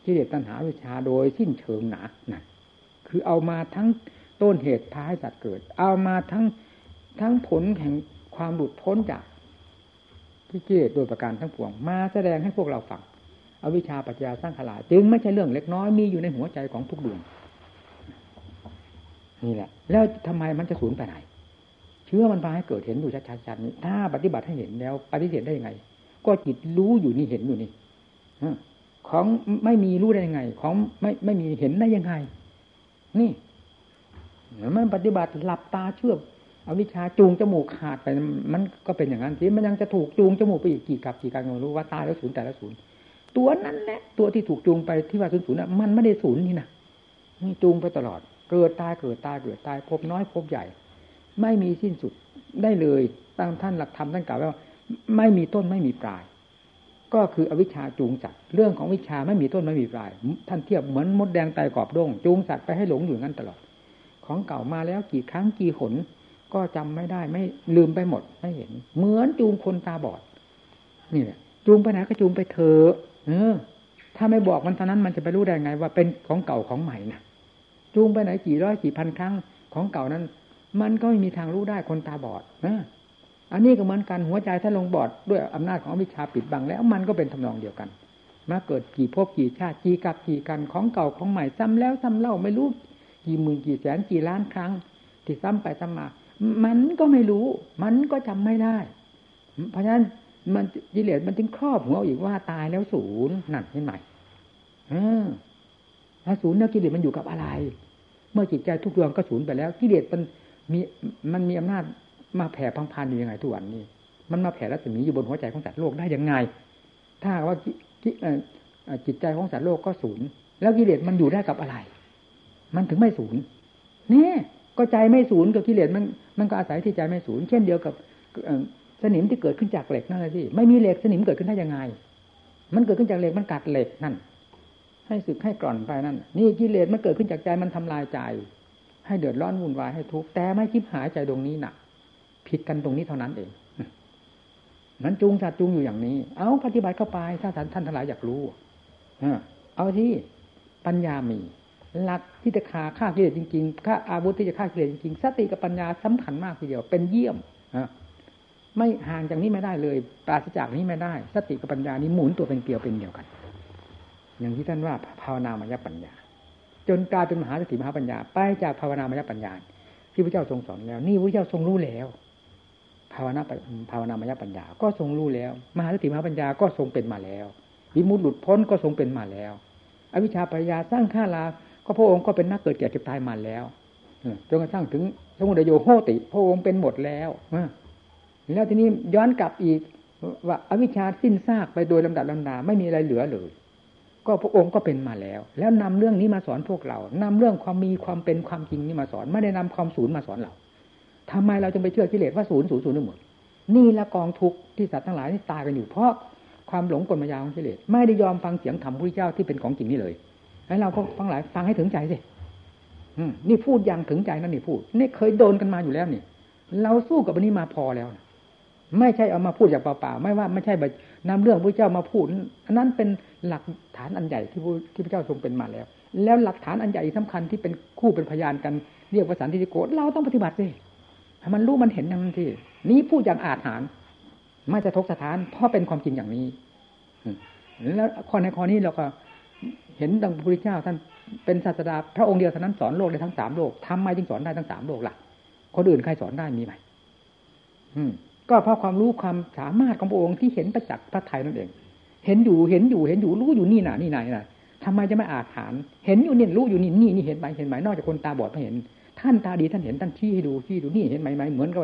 กิเลสตัณหาวิชาโดยสิ้นเชิงหนานะคือเอามาทั้ง ต้นเหตุพาให้สัตว์เกิด เอามาทั้งทั้งผลแห่งความหลุดพ้นจากที่เกศโดยประการทั้งปวง มาแสดงให้พวกเราฟังอวิชชาปัจจาสร้างขลาจึงไม่ใช่เรื่องเล็กน้อยมีอยู่ในหัวใจของทุกดวงนี่แหละ แล้วทำไมมันจะสูญไปไหน เชื่อมันพาให้เกิดเห็นอยู่ชัดๆนี้ ถ้าปฏิบัติให้เห็นแล้ว ปฏิเสธได้ยังไง ก็จิตรู้อยู่นี่เห็นอยู่นี่ของไม่มีรู้ได้ยังไง ของไม่ไม่มีเห็นได้ยังไง นี่ มันปฏิบัติหลับตาเชื่อเอาวิชาจูงจมูกขาดไปมันก็เป็นอย่างนั้นทีมันยังจะถูกจูงจมูกไปอีกกี่กับกี่การไม่รู้ว่าตายแล้วศูนย์แต่ละศูนย์ตัวนั้นแหละตัวที่ถูกจูงไปที่ว่าศูนย์ศูนย์มันไม่ได้ศูนย์นี่นะนี่จูงไปตลอด เกิดตายเกิดตายเกิดตายพบน้อยพบใหญ่ ไม่มีสิ้นสุดได้เลยตั้งท่านหลักธรรมท่านกล่าวว่า ไม่มีต้นไม่มีปลาย ก็คืออวิชชาจูงจัดเรื่องของวิชาไม่มีต้นไม่มีปลาย ท่านเทียบเหมือนมดแดงตายกรอบดงจูงสัตว์ไปให้หลงอยู่งั้นตลอด ของเก่ามาแล้วกี่ครั้งกี่หน ก็จำไม่ได้ไม่ลืมไปหมดไม่เห็น เหมือนจูงคนตาบอด นี่แหละจูงไปไหนก็จูงไปเถอะเออ ถ้าไม่บอกมันเท่านั้นมันจะไปรู้ได้ไง ว่าเป็นของเก่าของใหม่นะจูงไปไหนกี่ร้อยกี่พันครั้งของเก่านั้น มันก็ไม่มีทางรู้ได้คนตาบอดนะอันนี้ก็เหมือนกันหัวใจถ้าลงบอดด้วยอำนาจของวิชาปิดบังแล้วมันก็เป็นทำนองเดียวกัน มาเกิดกี่ภพกี่ชาติกี่กับกี่กันของเก่าของใหม่ซ้ำแล้วซ้ำเล่าไม่รู้ กี่หมื่นกี่แสนกี่ล้านครั้ง ที่ซ้ำไปซ้ำมา มันก็ไม่รู้ มันก็จำไม่ได้ เพราะฉะนั้นมันกิเลสมันจึงครอบหัวอีกว่าตายแล้วศูนย์นั่นเห็นไหมเออถ้าศูนย์แล้วกิเลสมันอยู่กับอะไร เมื่อจิตใจทุกดวงก็ศูนย์ไปแล้ว กิเลสมันมีมันมีอำนาจมาแผ่พังพานอยู่ยังไงทุกวันนี้ มันมาแผ่รัศมีอยู่บนหัวใจของสัตว์โลกได้ยังไง ถ้าว่าจิตใจของสัตว์โลกก็ศูนย์แล้วกิเลสมันอยู่ได้กับอะไร มันถึงไม่ศูนย์นี่ก็ใจไม่ศูนย์กับกิเลสมันมันก็อาศัยที่ใจไม่ศูนย์เช่นเดียวกับสนิมที่เกิดขึ้นจากเหล็กนั่นแหละที่ไม่มีเหล็กสนิมเกิดขึ้นได้ยังไง มันเกิดขึ้นจากเหล็กมันกัดเหล็กนั่น ให้สึกให้กร่อนไปนั่น นี่กิเลสมันเกิดขึ้นจากใจมันทำลายใจ ให้เดือดร้อนวุ่นวายให้ทุกข์แต่ไม่คิดหายใจตรงนี้หนักผิดกันตรงนี้เท่านั้นเองนั้นจูงจัดจูงอยู่อย่างนี้ เอาปฏิบัติเข้าไปถ้าท่านท่านทั้งหลายอยากรู้เอาที่ปัญญามี หลักที่จะฆ่าฆ่ากิเลสจริงๆฆ่าอาวุธที่จะฆ่ากิเลสจริงๆสติกับปัญญาสำคัญมากทีเดียว เป็นเยี่ยมไม่ห่างจากนี้ไม่ได้เลย ปราศจากนี้ไม่ได้ สติกับปัญญานี้หมุนตัวเป็นเกลียวเป็นเดียวกัน อย่างที่ท่านว่าภาวนามายปัญญา จนกลายเป็นมหาสติมหาปัญญา ไปจากภาวนามายปัญญา ที่พระเจ้าทรงสอนแล้ว นี่พระเจ้าทรงรู้แล้วภาวนาภาวนามายปัญญา ก็ทรงรู้แล้ว มหาสติมหาปัญญาก็ทรงเป็นมาแล้ว วิมุตติหลุดพ้นก็ทรงเป็นมาแล้ว อวิชชาปัญญาสร้างข้าลา ก็พระองค์ก็เป็นนักเกิดแก่เจ็บตายมาแล้วจนกระทั่งถึงสมุทัยโยโหติ พระองค์เป็นหมดแล้วแล้วทีนี้ย้อนกลับอีกว่าอวิชชาสิ้นซากไปโดยลำดับลำดาไม่มีอะไรเหลือเลยก็พระองค์ก็เป็นมาแล้ว แล้วนำเรื่องนี้มาสอนพวกเรานำเรื่องความมีความเป็นความจริงนี้มาสอน ไม่ได้นำความศูนย์มาสอนเราทำไมเราจึงไปเชื่อกิเลสว่าศูนย์ศูนย์ศูนย์หมดนี่ละกองทุกข์ที่สัตว์ทั้งหลายที่ตายกันอยู่เพราะความหลงกลมายาของกิเลสไม่ได้ยอมฟังเสียงธรรมพระเจ้าที่เป็นของจริงนี่เลย ให้เราก็ฟังหลายฟังให้ถึงใจสินี่พูดอย่างถึงใจนั่นนี่พูด นี่เคยโดนกันมาอยู่แล้วนี่ เราสู้กับอันนี้มาพอแล้วไม่ใช่เอามาพูดอย่างเปล่าๆไม่ว่าไม่ใช่แบบนำเรื่องพระเจ้ามาพูดอันนั้นเป็นหลักฐานอันใหญ่ที่ที่พระเจ้าทรงเป็นมาแล้ว แล้วหลักฐานอันใหญ่สำคัญที่เป็นคู่เป็นพยานกันเรียกว่าสันติโกเราต้องปฏิบัติสิให้มันรู้มันเห็นอย่างนั้นที่นี้พูดอย่างอาถรรพ์ไม่จะทกสถานเพราะเป็นความจริงอย่างนี้แล้วข้อในข้อนี้เราก็ เห็นดังพระพุทธเจ้าท่านเป็นศาสดาพระองค์เดียวเท่านั้นสอนโลกได้ทั้งสามโลกทำไมจึงสอนได้ทั้งสามโลกล่ะ คนอื่นใครสอนได้มีไหมอืม ก็เพราะความรู้ความสามารถของพระองค์ที่เห็นประจักษ์พระไทยนั่นเอง เห็นอยู่เห็นอยู่เห็นอยู่รู้อยู่นี่น่ะนี่ไหนน่ะทำไมจะไม่อาถานเห็นอยู่เนี่ยรู้อยู่นี่นี่นี่เห็นไหมเห็นไหมนอกจากคนตาบอดไม่เห็น ท่านตาดีท่านเห็นท่านชี้ให้ดูชี้ดูนี่เห็นไหมไหมเหมือนกับ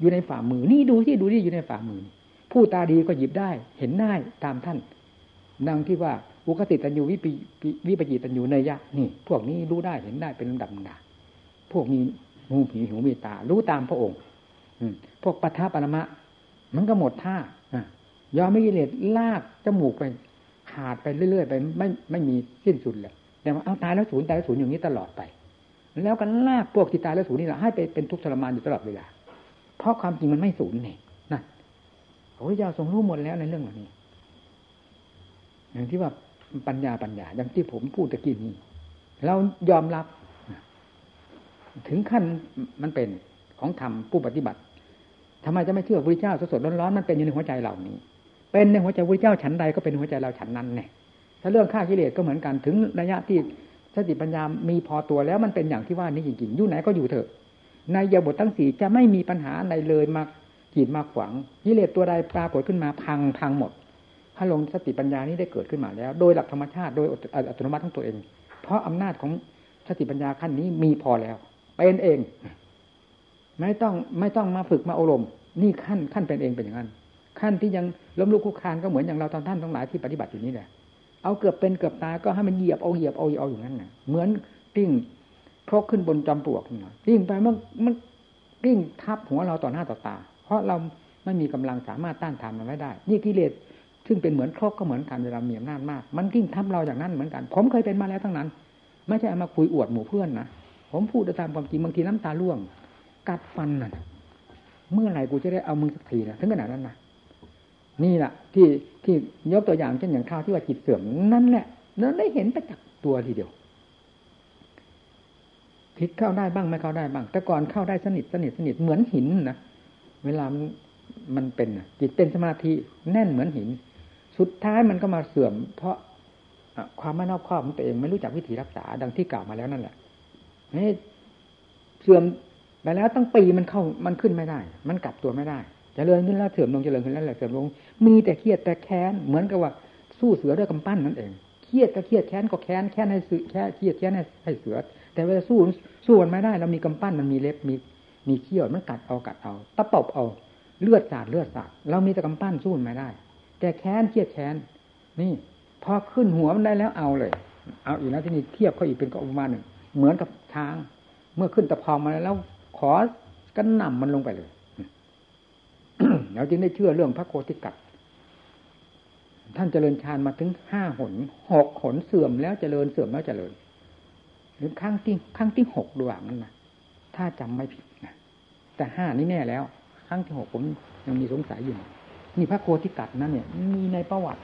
อยู่ในฝ่ามือ นี่ดูที่ดูนี่อยู่ในฝ่ามือ ผู้ตาดีก็หยิบได้ เห็นได้ตามท่าน ดังที่ว่า อุคติตันยูวิปวิปจิตันยูเนยะนี่ พวกนี้รู้ได้เห็นได้เป็นลำดับดาพวกมีหูผีหูมีตา รู้ตามพระองค์พวกปัทภปรมะ มันก็หมดท่ายอมไม่กิเลสลากจมูกไปขาดไปเรื่อยๆไปไม่ไม่มีสิ้นสุดเลยแต่ว่าเอาตายแล้วศูนย์ตายแล้วศูนย์อย่างนี้ตลอดไป แล้วกันลากพวกที่ตายแล้วศูนย์นี่แหละให้ไปเป็นทุกข์ทรมานอยู่ตลอดเวลาเพราะความจริงมันไม่ศูนย์นี่นะพระพุทธเจ้าทรงรู้หมดแล้วในเรื่องเหล่านี้ อย่างที่ว่า ปัญญาปัญญา อย่างที่ผมพูดตะกี้นี้ เรายอมรับ ถึงขั้นมันเป็นของธรรมผู้ปฏิบัติทำไมจะไม่เชื่อพระเจ้าสดๆร้อนๆมันเป็นอยู่ในหัวใจเหล่านี้ เป็นในหัวใจพระเจ้าฉันใดก็เป็นหัวใจเราฉันนั้นเนี่ยถ้าเรื่องฆ่ากิเลสก็เหมือนกันถึงระยะที่สติปัญญามีพอตัวแล้วมันเป็นอย่างที่ว่านี้จริงๆอยู่ไหนก็อยู่เถอะ ในยาบททั้งสี่จะไม่มีปัญหาในเลยมาขีดมาขวางกิเลสตัวใดปรากฏขึ้นมาพังพังหมด ถ้าลงสติปัญญานี้ได้เกิดขึ้นมาแล้ว โดยหลักธรรมชาติโดยอัตโนมัติของตัวเอง เพราะอำนาจของสติปัญญาขั้นนี้มีพอแล้วเป็นเอง ไม่ต้องไม่ต้องมาฝึกมาอบรมนี่ขั้นขั้นเป็นเองเป็นอย่างนั้น ขั้นที่ยังล้มลุกคุกคานก็เหมือนอย่างเราตอนท่านทั้งหลายที่ปฏิบัติอยู่นี่แหละเอาเกือบเป็นเกือบตายก็ให้มันเหยียบเอาเหยียบเอาเอาอย่างนั้นนะเหมือนติ้งพกขึ้นบนจอมปลวกนะติ้งไปมันมันติ้งทับหัวเราต่อหน้าต่อตา เพราะเราไม่มีกำลังสามารถต้านทานมันไว้ได้ นี่กิเลส ซึ่งเป็นเหมือนครกก็เหมือนกันเวลามีอำนาจมาก มันกิ้งทับเราอย่างนั้นเหมือนกัน ผมเคยเป็นมาแล้วทั้งนั้น ไม่ใช่เอามาคุยอวดหมู่เพื่อนนะผมพูดตามความจริงบางทีน้ำตาร่วง กัดฟันน่ะเมื่อไหร่กูจะได้เอามือสักทีนะถึงขนาดนั้นนะนี่แหละที่ที่ยกตัวอย่างเช่นอย่างข้าวที่ว่าจิตเสื่อมนั่นแหละเราได้เห็นประจักษ์ตัวทีเดียวผิดเข้าได้บ้างไม่เข้าได้บ้าง แต่ก่อนเข้าได้สนิทสนิทสนิทเหมือนหินนะเวลามันมันเป็นจิตเป็นสมาธิแน่นเหมือนหิน สุดท้ายมันก็มาเสื่อม เพราะความไม่นอบคอบของตัวเองไม่รู้จักวิธีรักษาดังที่กล่าวมาแล้วนั่นแหละนี่เสื่อมไปแล้วตั้งปีมันเข้ามันขึ้นไม่ได้ มันกลับตัวไม่ได้จเจริญขึ้นแล้วเสื่อมลงเจริญขึ้นแล้วเสื่อมลง มีแต่เครียดแต่แค้นเหมือนกับว่าสู้เสือด้วยกำปั้นนั่นเองเครียดก็เครียดแค้นก็แค้นแค้นให้เสือแค่เครียดแค้นให้เสือ แต่เวลาสู้สู้มันไม่ได้เรามีกำปั้นมันมีเล็บมีมีเขี้ยวมันกัดเอากัดเอาตะปบเอาเลือดสาดเลือดสาดเรามีแต่กำปั้นสู้มันไม่ได้ แต่แค้นเครียดแค้นนี่ พอขึ้นหัวมันได้แล้วเอาเลย เอาอีกแล้วที่นี่เทียบเขาอีกเป็นก็อุมาณหนึ่งเหมือนกับช้าง เมื่อขึ้นตะพองมาแล้ว ขอกันนำมันลงไปเลยเราจึงได้เชื่อเรื่องพระโคติกัดท่านเจริญฌานมาถึงห้าหนหกหนเสื่อมแล้วเจริญเสื่อมแล้วเจริญ หรือข้างที่ข้างที่หกดวงนั่นนะถ้าจำไม่ผิดนะแต่ห้านี่แน่แล้วครั้งที่หกผมยังมีสงสัยอยู่ นี่พระโคติกัดนั้นเนี่ย มีในประวัติ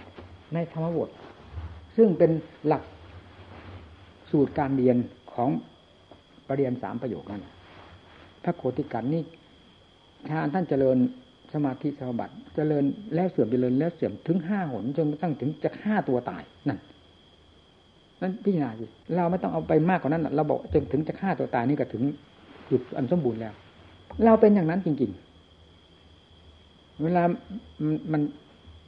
ในธรรมบท ซึ่งเป็นหลักสูตรการเรียนของประเรียนสามประโยคนั้น พระโคติกัดนี่ทานท่านเจริญสมาธิสมาบัติเจริญแล้วเสื่อมเจริญแล้วเสื่อมถึงห้าหนจนกระทั่งถึงจะฆ่าตัวตายนั่นนั่นพิจารณาสิเราไม่ต้องเอาไปมากกว่านั้นเราบอกจนถึงจะฆ่าตัวตายนี่ก็ถึงจุดอันสมบูรณ์แล้ว เราเป็นอย่างนั้นจริง ๆ เวลามัน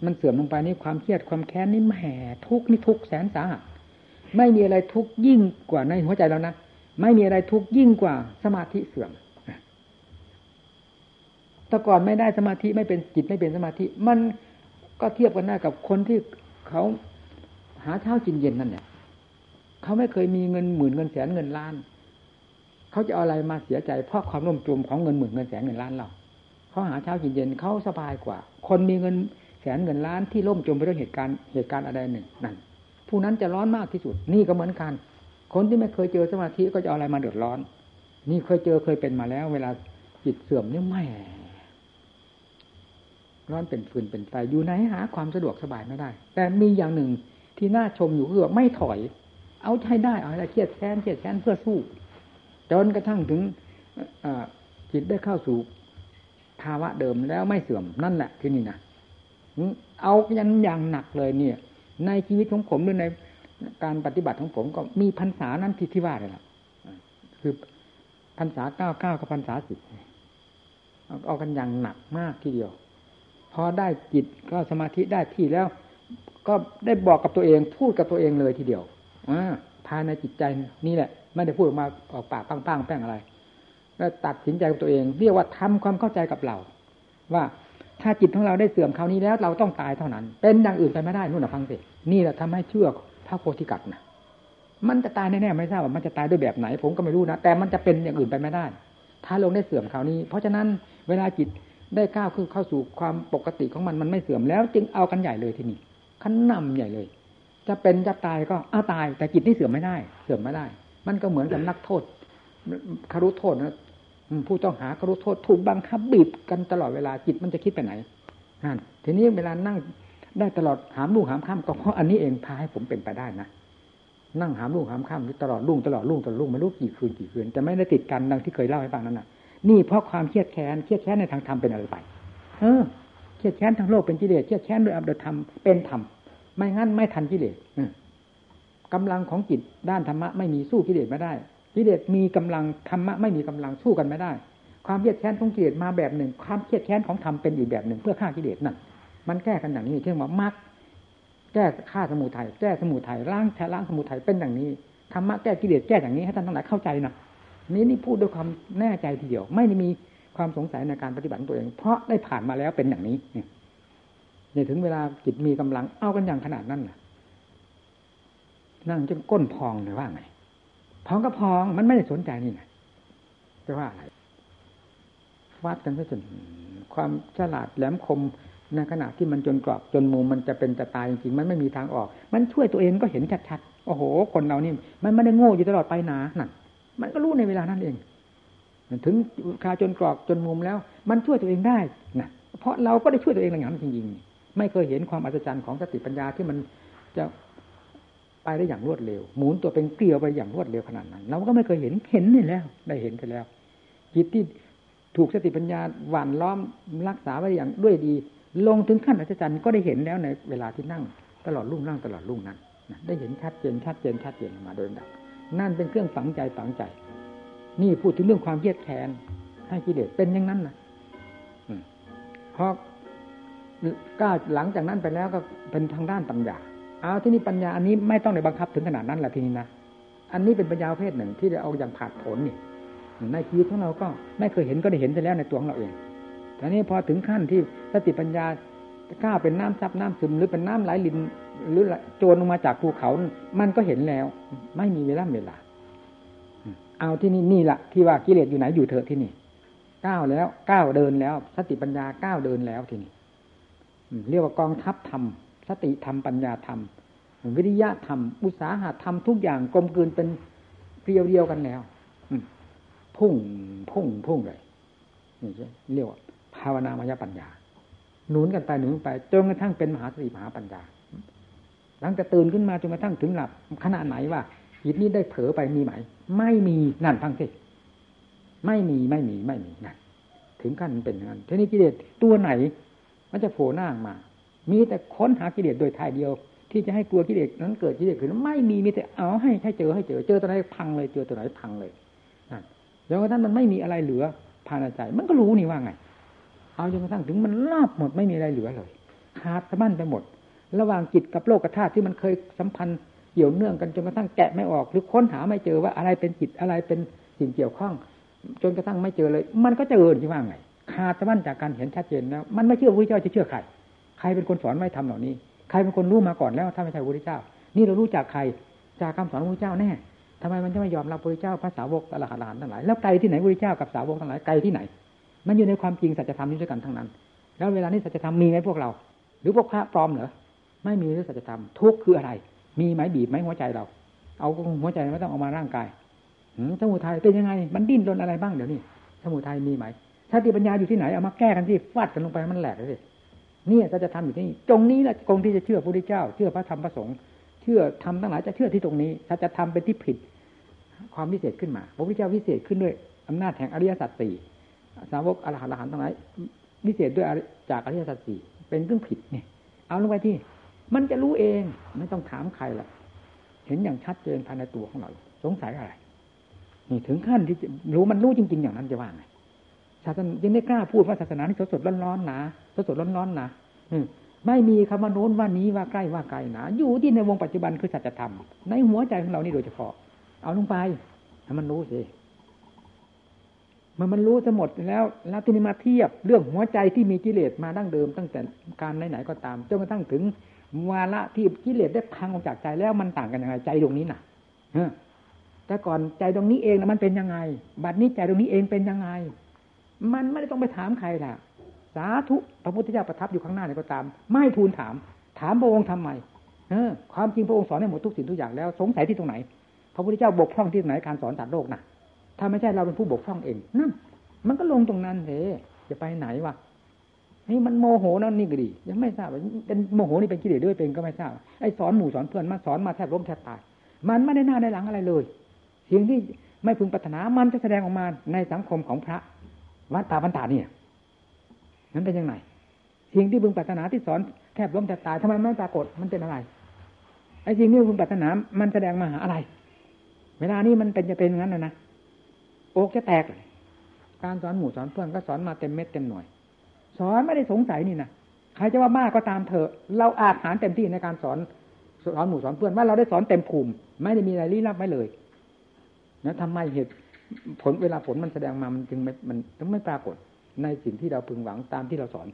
มันเสื่อมลงไปนี่ความเครียดความแค้นนี่แหมทุกนี่ทุกแสนสาหัสไม่มีอะไรทุกยิ่งกว่าในหัวใจเรานะไม่มีอะไรทุกยิ่งกว่าสมาธิเสื่อมแต่ก่อนไม่ได้สมาธิไม่เป็นจิตไม่เป็นสมาธิ มันก็เทียบกันได้กับคนที่เขาหาเช้ากินเย็นนั่นเนี่ยเขาไม่เคยมีเงินหมื่นเงินแสนเงินล้าน เขาจะเอาอะไรมาเสียใจเพราะความร่มจมของเงินหมื่นเงินแสนเงินล้านเรา เขาหาเช้ากินเย็นเขาสบายกว่า คนมีเงินแสนเงินล้านที่ล่มจมไปด้วยเหตุการณ์เหตุการณ์อะไรหนึ่งนั่นผู้นั้นจะร้อนมากที่สุด นี่ก็เหมือนกัน คนที่ไม่เคยเจอสมาธิก็จะเอาอะไรมาเดือดร้อน นี่เคยเจอเคยเป็นมาแล้ว เวลาจิตเสื่อมนี่ไม่ร้อนเป็นฟืนเป็นไฟอยู่ไหนหาความสะดวกสบายไม่ได้ แต่มีอย่างหนึ่งที่น่าชมอยู่คือไม่ถอย เอาใช้ได้เอาอะไรเครียดแค้นเครียดแค้นเพื่อสู้ จนกระทั่งถึงจิตได้เข้าสู่ ภาวะเดิมแล้วไม่เสื่อมนั่นแหละที่นี่นะเอายันอย่างหนักเลยเนี่ย ในชีวิตของผมหรือในการปฏิบัติของผมก็มีพรรษานั้นที่ที่ว่าเลยล่ะคือพรรษาเก้าเก้ากับพรรษาสิบเอากันอย่างหนักมากทีเดียว พอได้จิตก็สมาธิได้ที่แล้ว ก็ได้บอกกับตัวเอง พูดกับตัวเองเลยทีเดียวอภายในจิตใจนี่แหละ ไม่ได้พูดออกมาออกปากปังๆแป้งอะไร แล้วตัดสินใจกับตัวเอง เรียกว่าทำความเข้าใจกับเรา ว่าถ้าจิตของเราได้เสื่อมคราวนี้แล้ว เราต้องตายเท่านั้น เป็นอย่างอื่นไปไม่ได้นู่นนะฟังสินี่แหละทำให้เชื่อพระโพธิกัตนะมันจะตายแน่ๆไม่ทราบว่ามันจะตายด้วยแบบไหน ผมก็ไม่รู้นะแต่มันจะเป็นอย่างอื่นไปไม่ได้ ถ้าลงได้เสื่อมคราวนี้ เพราะฉะนั้นเวลาจิตได้ก้าวคือเข้าสู่ความปกติของมันมันไม่เสื่อมแล้ว จึงเอากันใหญ่เลยทีนี้ขันนำใหญ่เลย จะเป็นจะตายก็อ้าตาย แต่จิตที่เสื่อมไม่ได้ เสื่อมไม่ได้ มันก็เหมือนกับนักโทษคารุโทษนะ ผู้ต้องหาคารุโทษถูกบังคับบีบกันตลอดเวลาจิตมันจะคิดไปไหนนั่นทีนี้เวลานั่งได้ตลอดหามลูกหามข้ามก็เพราะอันนี้เองพาให้ผมเป็นไปได้นะนั่งหามลูกหามข้ามตลอดลุ่งตลอดลุ่งตลอดลุ่งไม่รู้กี่คืนกี่คืนแต่ไม่ได้ติดกันดังที่เคยเล่าให้ฟังนั้นน่ะ นี่เพราะความเครียดแค้นเครียดแค้นในทางธรรมเป็นอะไรไป เออเครียดแค้นทางโลกเป็นกิเลสเครียดแค้นโดยอำนาจธรรมเป็นธรรมไม่งั้นไม่ทันกิเลสกำลังของจิตด้านธรรมะไม่มีสู้กิเลสไม่ได้ กิเลสมีกำลังธรรมะไม่มีกำลังสู้กันไม่ได้ ความเครียดแค้นของกิเลสมาแบบหนึ่ง ความเครียดแค้นของธรรมเป็นอีกแบบหนึ่ง เพื่อฆ่ากิเลสนั่นมันแก้กันอย่างนี้เช่นว่ามักแก้ฆ่าสมุทัยแก้สมุทัยล้างแทล้างสมุทัยเป็นอย่างนี้ธรรมะแก้กิเลสแก้อย่างนี้ให้ท่านทั้งหลายเข้าใจนะนี้นี่พูดด้วยความแน่ใจทีเดียว ไม่ได้มีความสงสัยในการปฏิบัติตัวเอง เพราะได้ผ่านมาแล้วเป็นอย่างนี้เนี่ยถึงเวลาจิตมีกำลังเอากันอย่างขนาดนั้นน่ะ นั่งจนก้นพองเลยว่าไง พองก็พองมันไม่ได้สนใจนี่ไงจะว่าอะไรวัดกันซะจนความฉลาดแหลมคมในขณะที่มันจนกรอบจนมุมมันจะเป็นจะตายจริงๆมันไม่มีทางออก มันช่วยตัวเองก็เห็นชัดๆโอ้โห คนเรานี่ มันไม่ได้โง่อยู่ตลอดไปนานั่นมันก็รู้ในเวลานั้นเองถึงคาจนกรอกจนมุมแล้ว มันช่วยตัวเองได้นะเพราะเราก็ได้ช่วยตัวเองอย่างนั้นจริงๆ ไม่เคยเห็นความอัศจรรย์ของสติปัญญาที่มันจะ ไปได้อย่างรวดเร็ว หมุนตัวเป็นเกลียวไปอย่างรวดเร็วขนาดนั้น เราก็ไม่เคยเห็นเห็นนี่แล้ว ได้เห็นไปแล้วจิตที่ถูกสติปัญญาหว่านล้อมรักษาไว้อย่างด้วยดี ลงถึงขั้นอัศจรรย์ก็ได้เห็นแล้วในเวลาที่นั่ง ตลอดรุ่งนั่งตลอดรุ่งนั้นได้เห็นชัดเจนชัดเจนชัดเจนมาโดยลำดับนั่นเป็นเครื่องฝังใจฝังใจ นี่พูดถึงเรื่องความเยียดแทนให้กิเลสเป็นอย่างนั้นนะพอก้าหลังจากนั้นไปแล้วก็เป็นทางด้านปัญญา เอาที่นี่ปัญญาอันนี้ไม่ต้องในบังคับถึงขนาดนั้นแหละทีนี้นะอันนี้เป็นปัญญาประเภทหนึ่งที่จะเอาอย่างผาดผลนี่ในชีวิตของเราก็ไม่เคยเห็นก็ได้เห็นไปแล้วในตัวของเราเองแต่นี้พอถึงขั้นที่สติปัญญาก้าเป็นน้ำซับน้ำซึมหรือเป็นน้ำไหลลินหรือโจรลงมาจากภูเขา มันก็เห็นแล้ว ไม่มีเวลาเวลา เอาที่นี่นี่แหละที่ว่ากิเลสอยู่ไหนอยู่เถอะที่นี่ก้าวแล้วก้าวเดินแล้ว สติปัญญาก้าวเดินแล้วที่นี่เรียกว่ากองทัพธรรม สติธรรมปัญญาธรรม วิริยะธรรม อุตสาหะธรรมทุกอย่างกลมกลืนเป็นเรียวเดียวกันแล้วพุ่งพุ่งพุ่งเลยนี่เรียกว่าภาวนามายปัญญา หนุนกันไปหนุนไปจนกระทั่งเป็นมหาสติมหาปัญญา หลังจากตื่นขึ้นมาจนกระทั่งถึงหลับขณะไหนว่าจิตนี้ได้เผลอไปมีไหม ไม่มีนั่นฟังสิไม่มีไม่มีไม่มีนั่นถึงขั้นเป็นอย่างนั้นทีนี้กิเลสตัวไหน มันจะโผล่หน้ามา มีแต่ค้นหากิเลสโดยทายเดียว ที่จะให้กลัวกิเลสนั้นเกิดกิเลสขึ้นไม่มีมีแต่เอาให้ให้เจอให้เจอเจอตัวไหนพังเลยเจอตัวไหนพังเลยนั่นจนกระทั่งมันไม่มีอะไรเหลือภายในใจ มันก็รู้นี่ว่าไง เอาจนกระทั่งถึงมันลาบหมดไม่มีอะไรเหลือเลยขาดสะบั้นไปหมด ระหว่างจิตกับโลกธาตุที่มันเคยสัมพันธ์เกี่ยวเนื่องกันจนกระทั่งแกะไม่ออกหรือค้นหาไม่เจอว่าอะไรเป็นจิตอะไรเป็นสิ่งเกี่ยวข้อง จนกระทั่งไม่เจอเลย มันก็เจอที่ว่าไงขาดสะบั้นจากการเห็นชัดเจนแล้ว มันไม่เชื่อพระเจ้าจะเชื่อใคร ใครเป็นคนสอนไม่ทำเหล่านี้ ใครเป็นคนรู้มาก่อนแล้วถ้าไม่ใช่พระเจ้า นี่เรารู้จากใครจากคำสอนพระเจ้าแน่ทำไมมันจะไม่ยอมรับพระเจ้าภาษาวกตลาดหลานทั้งหลายแล้วไกลที่ไหนพระเจ้ากับสาวกทั้งหลายไกลที่ไหน มันอยู่ในความจริงสัจธรรมนี้ด้วยกันทั้งนั้น แล้วเวลานี้สัจธรรมมีไหมพวกเรา หรือพวกพระปลอมเหรอไม่มีหรือสัจธรรมทุกคืออะไร มีไหมบีบไหมหัวใจเรา เอาหัวใจไม่ต้องเอามาร่างกายสมุทัยเป็นยังไง มันดิ้นรนอะไรบ้างเดี๋ยวนี้สมุทัยมีไหมสติปัญญาอยู่ที่ไหนเอามาแก้กันที่ฟาดกันลงไปมันแหลกเลย นี่จะจะทำอยู่ที่นี่ตรงนี้แหละตรงที่จะเชื่อพระพุทธเจ้า เชื่อพระธรรมพระสงฆ์เชื่อทำทั้งหลายจะเชื่อที่ตรงนี้ ถ้าจะทำเป็นที่ผิด ความวิเศษขึ้นมา พระพุทธเจ้าวิเศษขึ้นด้วยอำนาจแห่งอริยสัจสี่สาวกอรหันต์ทั้งหลายวิเศษด้วยจากอริยสัจสี่เป็นเรื่องผิดเนี่ย เอาลงไปที่ มันจะรู้เองไม่ต้องถามใครละเห็นอย่างชัดเจนภายในตัวของเรา สงสัยอะไร นี่ถึงขั้นที่รู้มันรู้จริง ๆ อย่างนั้นจะว่าไงศาสนายังไม่กล้าพูดว่าศาสนาที่สดสดร้อนๆนะ สดสดร้อนๆนะไม่มีคำว่าโน้นว่านี้ว่าใกล้ว่าไกลนะอยู่ที่ในวงปัจจุบันคือสัจธรรม ในหัวใจของเรานี่โดยเฉพาะ เอาลงไปให้มันรู้สิมันมันรู้จะหมดแล้ว แล้วที่นี้มาเทียบเรื่องหัวใจที่มีกิเลสมาดั้งเดิม ตั้งแต่การไหนๆก็ตามจนกระทั่งถึงวาระที่กิเลสได้พังออกจากใจแล้วมันต่างกันยังไงใจตรงนี้น่ะแต่ก่อนใจตรงนี้เองนะมันเป็นยังไง บัดนี้ใจตรงนี้เองเป็นยังไง มันไม่ได้ต้องไปถามใครล่ะ สาธุพระพุทธเจ้าประทับอยู่ข้างหน้าเนี่ยก็ตาม ไม่ทูลถาม ถามพระองค์ทำไมเออความจริงพระองค์สอนให้หมดทุกสิ่งทุกอย่างแล้ว สงสัยที่ตรงไหน พระพุทธเจ้าบกพร่องที่ตรงไหนการสอนสัตว์โลกนะถ้าไม่ใช่เราเป็นผู้บกพร่องเองนั่นมันก็ลงตรงนั้นเลยจะไปไหนวะนี่มันโมโหนั่นนี่ก็ดี ยังไม่ทราบเป็นโมโหนี่เป็นกิเลสด้วยเป็นก็ไม่ทราบไอ้สอนหมู่สอนเพื่อนมาสอนมาแทบล้มแทบตายมันไม่ได้หน้าได้หลังอะไรเลยสิ่งที่ไม่พึงปรารถนามันจะแสดงออกมาในสังคมของพระวัดตาบันตาเนี่ย นั้นเป็นยังไงสิ่งที่บึงปรารถนาที่สอนแทบล้มแทบตายทำไมไม่ปรากฏมันเป็นอะไรไอ้สิ่งที่บึงปรารถนา มันแสดงมาหาอะไร เวลานี้มันเป็นจะเป็นงั้นนะนะโอกจะแตกการสอนหมู่สอนเพื่อนก็สอนมาเต็มเม็ดเต็มหน่วย สอนไม่ได้สงสัยนี่นะใครจะว่ามากก็ตามเถอะเราอาจหารเต็มที่ในการสอนสอนหมู่สอนเพื่อนว่าเราได้สอนเต็มภูมิ ไม่ได้มีอะไรลี้ลับไว้เลยนะทำไมเหตุผลเวลาผลมันแสดงมามันจึงไม่มันต้องไม่ปรากฏ ในสิ่งที่เราพึงหวังตามที่เราสอน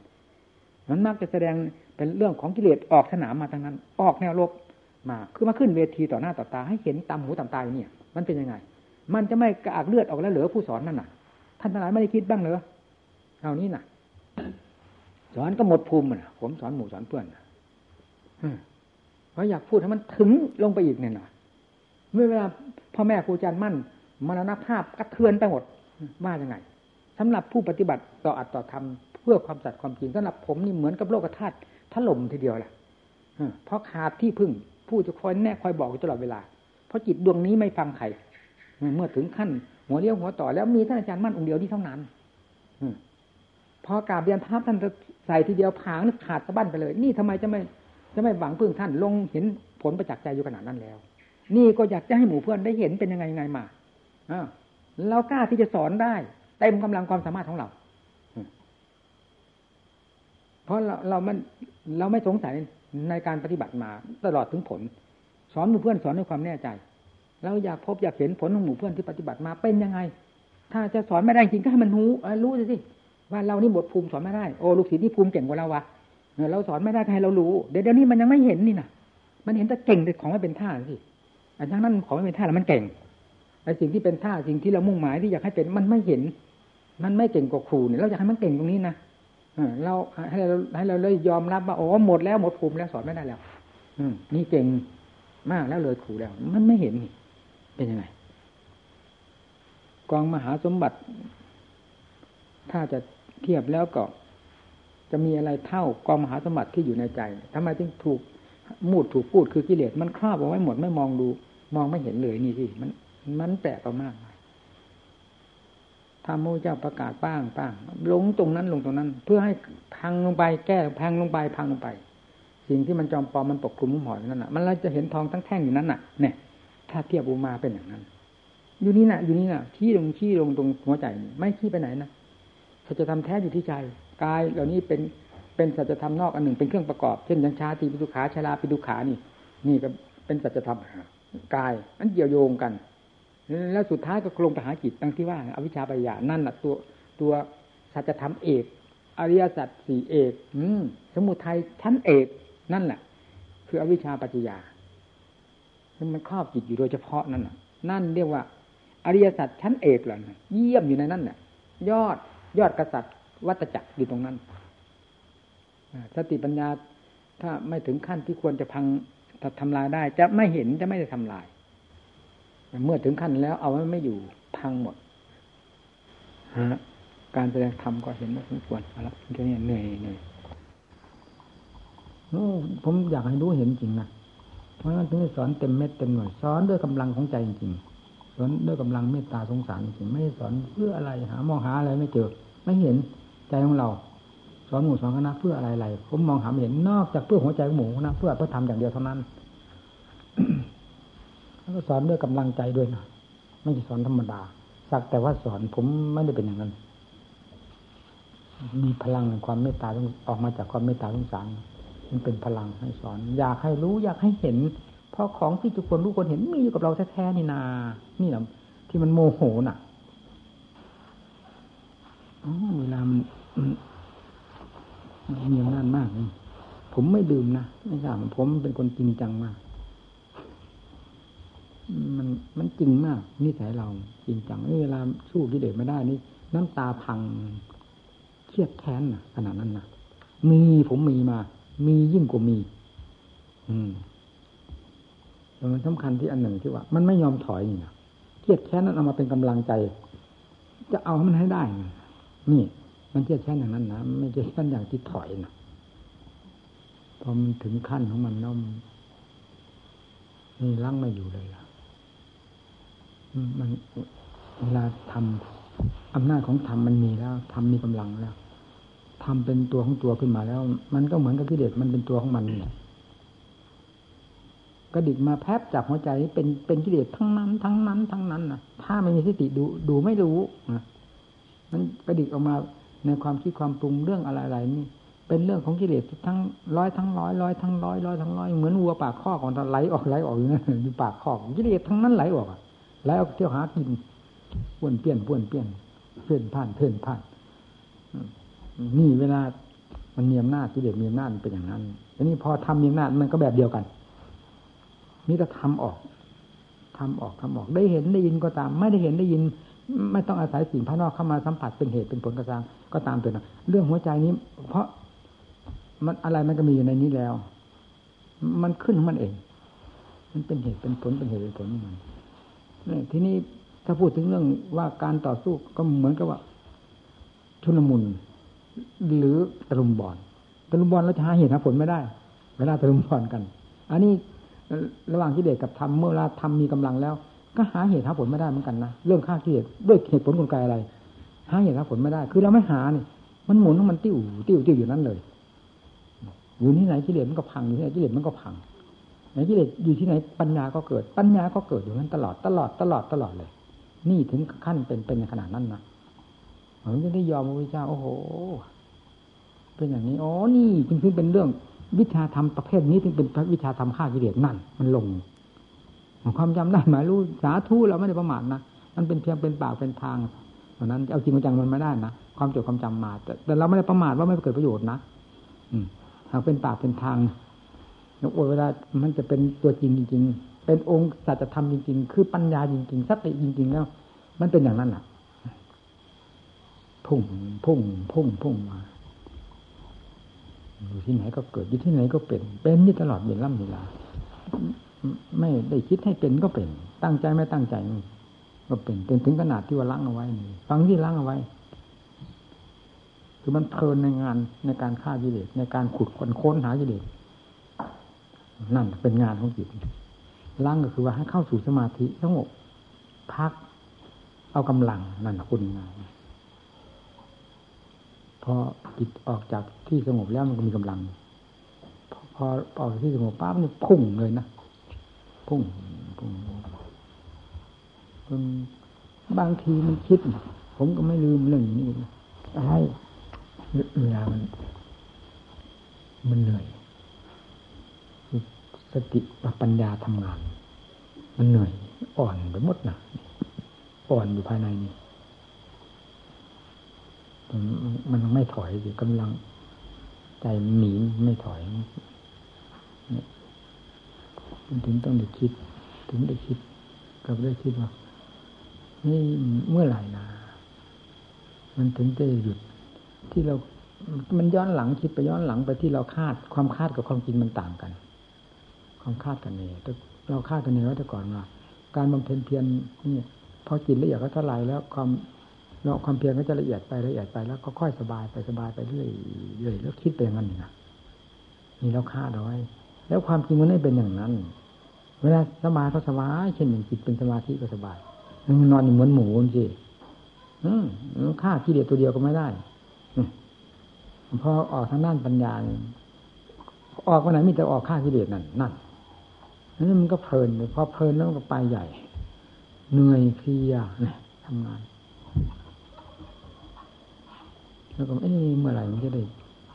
มันมักจะแสดงเป็นเรื่องของกิเลสออกสนามมาทั้งนั้น ออกแนวลบมาคือมาขึ้นเวทีต่อหน้าต่อตา ให้เห็นตามหูตามตาเนี่ย มันเป็นยังไง มันจะไม่กระอักเลือดออกแล้วเหลือผู้สอนนั่นน่ะ ท่านทั้งหลายไม่ได้คิดบ้างเหรอเอานี้น่ะ สอนก็หมดภูมินะผมสอนหมู่สอนเพื่อนเพราะอยากพูดให้มันถึงลงไปอีกเนี่ยน่ะเมื่อเวลาพ่อแม่ครูอาจารย์มั่นมรณภาพกระเทือนไปหมดว่ายังไง สำหรับผู้ปฏิบัติต่ออัตต่อธรรมเพื่อความสัตย์ความจริงสำหรับผมนี่เหมือนกับโลกธาตุถล่มทีเดียวแหละเพราะขาดที่พึ่ง ผู้จะคอยแน่คอยบอกอยู่ตลอดเวลา เพราะจิตดวงนี้ไม่ฟังใครเมื่อถึงขั้น หัวเลี้ยวหัวต่อแล้วมีท่านอาจารย์มั่นองค์เดียวนี้เท่านั้นพอกราบเรียนพระท่านใส่ทีเดียวผางขาดสะบั้นไปเลย นี่ทำไมจะไม่จะไม่หวังพึ่งท่านลงเห็นผลประจักษ์ใจอยู่ขนาดนั้นแล้ว นี่ก็อยากจะให้หมู่เพื่อนได้เห็นเป็นยังไงยังไงมาเรากล้าที่จะสอนได้ เต็มกำลังความสามารถของเรา เพราะเราเรามันเราไม่สงสัยในการปฏิบัติมา ตลอดถึงผล สอนหมู่เพื่อนสอนด้วยความแน่ใจเราอยากพบอยากเห็นผลของหมู่เพื่อนที่ปฏิบัติมาเป็นยังไง ถ้าจะสอนไม่ได้จริงก็ให้มันรู้รู้สิว่าเรานี่บทภูมิสอนไม่ได้ โอ้ลูกศิษย์นี่ภูมิเก่งกว่าเราวะเราสอนไม่ได้ให้เรารู้ เดี๋ยวนี้มันยังไม่เห็นนี่นะมันเห็นแต่เก่งแต่ของไม่เป็นท่าสิอันทั้งนั้นของไม่เป็นท่าแล้วมันเก่งไอ้สิ่งที่เป็นท่าสิ่งที่เรามุ่งหมายที่อยากให้เป็นมันไม่เห็น มันไม่เก่งกว่าครูเนี่ยเราอยากให้มันเก่งตรงนี้นะเราให้เราให้เราเลยยอมรับว่าโอ้หมดแล้วหมดภูมิแล้วสอนไม่ได้แล้ว อืมนี่เก่งมากแล้วเลยครูแล้ว มันไม่เห็นนี่เป็นยังไงกองมหาสมบัติ ถ้าจะเทียบแล้วก็ จะมีอะไรเท่ากองมหาสมบัติที่อยู่ในใจทำไมถึงถูกมูดถูกพูดคือกิเลสมันครอบเอาไว้หมดไม่มองดู มองไม่เห็นเลยนี่ที่มันมันแปลกมาก ถ้าโมเจ้าประกาศป้างป้างลงตรงนั้นลงตรงนั้น เพื่อให้พังลงไปแก้พังลงไปพังลงไป สิ่งที่มันจอมปลอมมันปกคลุมหอยนั่นน่ะ มันเราจะเห็นทองทั้งแท่งอยู่นั้นน่ะเนี่ยถ้าเทียบอุมาเป็นอย่างนั้น อยู่นี่น่ะ อยู่นี่น่ะชี้ลงชี้ลงตรงหัวใจ ไม่ชี้ไปไหนนะสัจธรรมแท้อยู่ที่ใจกายเหล่านี้เป็นเป็นสัจธรรมนอกอันหนึ่งเป็นเครื่องประกอบเช่นยังชาติปิดุขาชาลาปิดุขานี่ นี่ก็เป็นสัจธรรมกายอันเกี่ยวโยงกัน แล้วสุดท้ายก็ลงไปหาจิตตั้งที่ว่าอวิชชาปัญญานั่นแหละตัวตัวสัจธรรมเอกอริยสัจสี่เอกอืมสมุทัยชั้นเอกนั่นแหละคืออวิชชาปัจจยามันครอบจิตอยู่โดยเฉพาะนั่นน่ะ นั่นเรียกว่า อริยสัจชั้นเอกเหล่านั้นเยี่ยมอยู่ในนั้นเนี่ยยอดยอดกษัตริย์วัตจักรอยู่ตรงนั้นสติปัญญาถ้าไม่ถึงขั้นที่ควรจะพังทำลายได้ จะไม่เห็นจะไม่ได้ทำลาย เมื่อถึงขั้นแล้วเอาไว้ไม่อยู่พังหมดฮะการแสดงธรรมก็เห็นว่าสมควรเอาละแค่นี้เหนื่อยเหนื่อยผมอยากให้รู้เห็นจริงนะเพราะฉะนั้นถึงสอนเต็มเม็ดเต็มหน่วยสอนด้วยกำลังของใจจริงสอนด้วยกำลังเมตตาสงสารจริงไม่สอนเพื่ออะไรหามองหาอะไรไม่เจอ ไม่เห็นใจของเรา สอนหมู่สอนคณะเพื่ออะไรอะไรผมมองหาไม่เห็นนอกจากเพื่อหัวใจของหมู่คณะเพื่อเพื่อทำอย่างเดียวเท่านั้น ก็สอนด้วยกำลังใจด้วยนะไม่ใช่สอนธรรมดา สักแต่ว่าสอนผมไม่ได้เป็นอย่างนั้น มีพลังความเมตตาต้ออกมาจากความเมตตาสงสารมันเป็นพลังให้สอน อยากให้รู้อยากให้เห็น เพราะของที่ทุกคนรู้คนเห็นมีอยู่กับเราแท้ๆนี่นา นี่แหละที่มันโมโหน่ะเวลามันมีอำนาจมาก ผมไม่ดื่มนะไม่ทราบผมเป็นคนจริงจังมาก มันมันจริงมากนิสัยเราจริงจังเวลาสู้กิเลสไม่ได้นี่ น้ำตาพังเครียดแค้นนะขนาดนั้นนะมีผมมีมา มียิ่งกว่ามี อืมแต่มันสำคัญที่อันหนึ่งที่ว่า มันไม่ยอมถอยนี่นะเครียดแค้นนั้นเอามาเป็นกำลังใจ จะเอาให้มันให้ได้ นี่ มันเครียดแค้นอย่างนั้นนะไม่ใช่แค้นอย่างที่ถอยนะพอมันถึงขั้นของมันน้อมนี่ลังไม่อยู่เลยล่ะ มันเวลาทำอำนาจของธรรมมันมีแล้วธรรมมีกำลังแล้วทำเป็นตัวของตัวขึ้นมาแล้ว มันก็เหมือนกับกิเลสมันเป็นตัวของมันเนี่ยกระดิกมาแพบจากหัวใจเป็นเป็นกิเลสทั้งนั้น ทั้งนั้น ทั้งนั้นนะถ้าไม่มีสติดูดูไม่รู้นะมันกระดิกออกมาในความคิดความปรุงเรื่องอะไรๆนี่ เป็นเรื่องของกิเลสทั้งร้อยทั้งร้อยร้อยทั้งร้อยร้อยทั้งร้อยเหมือนวัวปากข้อของเรไหลออกไหลออกอยู่นั่นอยู่ปากข้อกิเลสทั้งนั้นไหลออกไหลออกเที่ยวหากินป้วนเปี้ยนป้วนเปี้ยนเพื่อนผ่านเพื่อนผ่านนี่เวลามันมีอำนาจกิเลสมีอำนาจเป็นอย่างนั้นอันนี้พอทำมีอำนาจมันก็แบบเดียวกันนี่จะทำออกทำออกทำออก ได้เห็นได้ยินก็ตาม ไม่ได้เห็นได้ยิน ไม่ต้องอาศัยสิ่งภายนอกเข้ามาสัมผัสเป็นเหตุเป็นผลกระซังก็ตามตัวนะเรื่องหัวใจนี้ เพราะมันอะไรมันก็มีอยู่ในนี้แล้ว มันขึ้นมันเอง มันเป็นเหตุเป็นผลเป็นเหตุเป็นผลของมัน ทีนี้ถ้าพูดถึงเรื่องว่าการต่อสู้ก็เหมือนกับว่า ชุนมุนหรือตะลุมบอลตะลุมบอลเราจะหาเหตุหาผลไม่ได้ เวลาตะลุมบอลกัน อันนี้ระหว่างกิเลสกับธรรมเมื่อเวลาธรรมมีกำลังแล้ว ก็หาเหตุหาผลไม่ได้เหมือนกันนะเรื่องฆ่ากิเลสด้วยเหตุผลกลไกอะไร หาเหตุหาผลไม่ได้ คือเราไม่หานี่มันหมุนมันติ้วติ้วติ้วอยู่นั้นเลยอยู่ที่ไหนกิเลสมันก็พังอยู่ที่ไหนกิเลสมันก็พัง ไหนกิเลสอยู่ที่ไหนปัญญาก็เกิด ปัญญาก็เกิดอยู่นั้นตลอดตลอดตลอดตลอดเลย นี่ถึงขั้นเป็นเป็นขนาดนั้นนะผมจะได้ยอมพระพุทธเจ้าโอ้โห เป็นอย่างนี้อ๋อนี่จึงคือเป็นเรื่อง วิชาธรรมประเภทนี้ถึงเป็นวิชาธรรมฆ่ากิเลสนั่น มันลง ความจำได้หมายรู้สาธุเราไม่ได้ประมาทนะมันเป็นเพียงเป็นปากเป็นทางเพราะนั้นเอาจริงจังมันไม่ได้นะความจดความจำมาแต่แต่เราไม่ได้ประมาทว่าไม่เกิดประโยชน์นะอืมหากเป็นปากเป็นทาง แล้วเวลามันจะเป็นตัวจริงจริงๆ เป็นองค์สัจธรรมจริงๆ คือปัญญาจริงๆ สติจริง ๆ แล้ว มันเป็นอย่างนั้นอะพุ่งพุ่งพุ่งพุ่งมาอยู่ที่ไหนก็เกิดอยู่ที่ไหนก็เป็น เป็นนี่ตลอดเวลาเวลา ไม่ได้คิดให้เป็นก็เป็น ตั้งใจไม่ตั้งใจ ก็เป็นเป็นถึงขนาดที่ว่าล้างเอาไว้ฟังที่ล้างเอาไว้ คือมันเพลินในงานในการฆ่ากิเลสในการขุดค้นค้นหากิเลส นั่นเป็นงานของจิตล้างก็คือว่าให้เข้าสู่สมาธิสงบพัก เอากำลังนั่นคุณงานพอจิตออกจากที่สงบแล้วมันก็มีกำลัง พอออกจากที่สงบปั๊บนี่พุ่งเลยนะพุ่งพุ่งบางทีมันคิด ผมก็ไม่ลืมเรื่องนี้อะไรเวลามันมันเหนื่อย สติปัญญาทำงาน มันเหนื่อยอ่อนไปหมดนะอ่อนอยู่ภายในนี่มันไม่ถอยสิกำลังใจหนีไม่ถอยเนี่ยถึงต้องได้คิด ถึงได้คิด กับได้คิดว่านี่เมื่อไหร่นะมันถึงจะหยุดที่เรา มันย้อนหลังคิดไปย้อนหลังไปที่เราคาดความคาดกับความจริงมันต่างกัน ความคาดกันเนี่ยเราคาดกันเนี่ยว่าแต่ก่อนว่าการบำเพ็ญเพียรนี่พอจิตละเอียดก็เท่าไรแล้วความเนาะความเพียรก็จะละเอียดไปละเอียดไปแล้วก็ค่อยสบายไปสบายไปเรื่อยเรื่อยแล้วคิดไปอย่างนั้นนะนี่เราคาดเอาไว้แล้วความจริงมันไม่เป็นอย่างนั้น เวลาสบายก็สบายเช่นอย่างจิตเป็นสมาธิก็สบายนอนเหมือนหมูสิอืมฆ่าี่เดียตัวเดียวก็ไม่ได้พอออกทางด้านปัญญาออกวันไหนมีแต่ออกฆ่าี่เดียนั่นนั่น นมันก็เพลินเลยพอเพลินแล้วก็ไปใหญ่ เหนื่อยเพลียเนี่ยทำงาน แล้วก็เอ๊ะเมื่อไหร่มันจะได้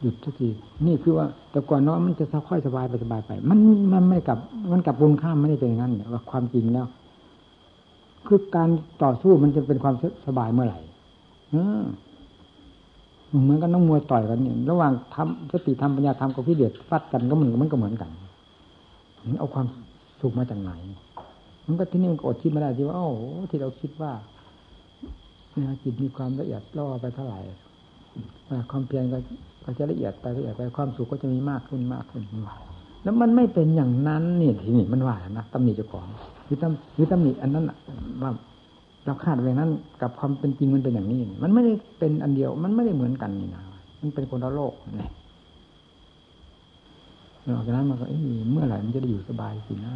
หยุดสักทีนี่คือว่า แต่ก่อนน้อมันจะค่อยสบายไปสบายไป มันมันไม่กลับ มันกลับวนข้ามไม่ได้เป็นอย่างนั้นว่าความจริงแล้ว คือการต่อสู้มันจะเป็นความสบายเมื่อไหร่เออเหมือนกันน้องมวยต่อยกันเนี่ยระหว่างทำสติธรรมปัญญาธรรมกับพิเดชฟัดกันก็มันมันก็เหมือนกัน เอาความ สุขมาจากไหน มันก็ที่นี่มันอดคิดไม่ได้ที่ว่าโอ้โหที่เราคิดว่าเนี่ยจิตมีความละเอียดล่อไปเท่าไหร่ความเพียรก็จะละเอียดไปละเอียดไปความสุขก็จะมีมากขึ้นมากขึ้นแล้วมันไม่เป็นอย่างนั้นนี่ทีนี้มันว่านะตำหนิเจ้าของหรือตำหรือตำหนิอันนั้นว่าเราคาดไว้นั้น กับความเป็นจริงมันเป็นอย่างนี้ มันไม่ได้เป็นอันเดียว มันไม่ได้เหมือนกันนี่นะมันเป็นคนละโลกนี่ หลังจากนั้นมันก็เมื่อไหร่มันจะได้อยู่สบายสินะ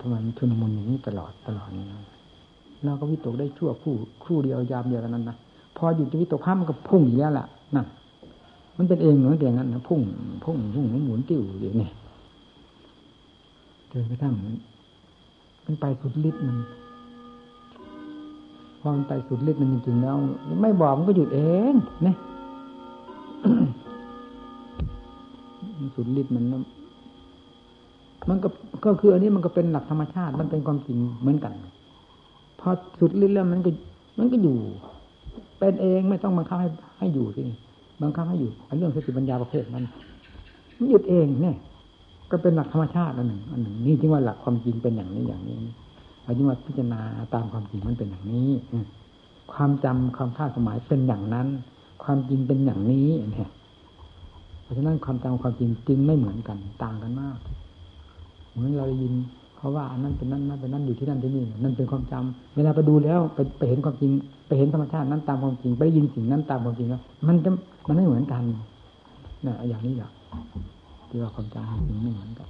ทำไมมันชุนมุนอย่างนี้ตลอดตลอดนี่นะเราก็วิตกได้ชั่วคู่ครู่เดียวยามเดียวกันนั้นนะพอหยุดจะวิตกภาพมันก็พุ่งอีกแล้วล่ะนั่นมันเป็นเองเหมือนอย่งนั้นนะพุ่งพุ่งพุ่งหมุนติ้วอยู่นี่จนกระทั่งมันไปสุดฤทธิ์มันพอมันไปสุดฤทธิ์มันจริงๆแล้ว ไม่บอกมันก็หยุดเองเนี่ย สุดฤทธิ์มันมันก็ก็คืออันนี้มันก็เป็นหลักธรรมชาติ มันเป็นความจริงเหมือนกันพอสุดฤทธิ์แล้วมันก็ มันก็อยู่ เป็นเองไม่ต้องบังคับให้ให้อยู่สิบังคับให้อยู่อันเรื่องสติปัญญาประเภทมันมันหยุดเองเนี่ยก็เป็นหลักธรรมชาติอันหนึ่งอันหนึ่งนี่จึงว่าหลักความจริงเป็นอย่างนี้อย่างนี้อันนี้ว่าพิจารณาตามความจริงมันเป็นอย่างนี้ความจำความคาดสมัยเป็นอย่างนั้น ความจริงเป็นอย่างนี้เนี่ยะฉะนั้นความจำความจริงจึงไม่เหมือนกันต่างกันมาก เหมือนเราได้ยินเขาว่าอันนั้นเป็นนั้นนั้นเป็นนั้นอยู่ที่นั่นที่นี่นั่นเป็นความจำเวลาไปดูแล้วไปไปเห็นความจริง ไปเห็นธรรมชาตินั้นตามความจริง ไปได้ยินสิ่งนั้นตามความจริงแล้ว มันจะมันไม่เหมือนกันนะอย่างนี้แหละที่ว่าความจำจริงไม่เหมือนกัน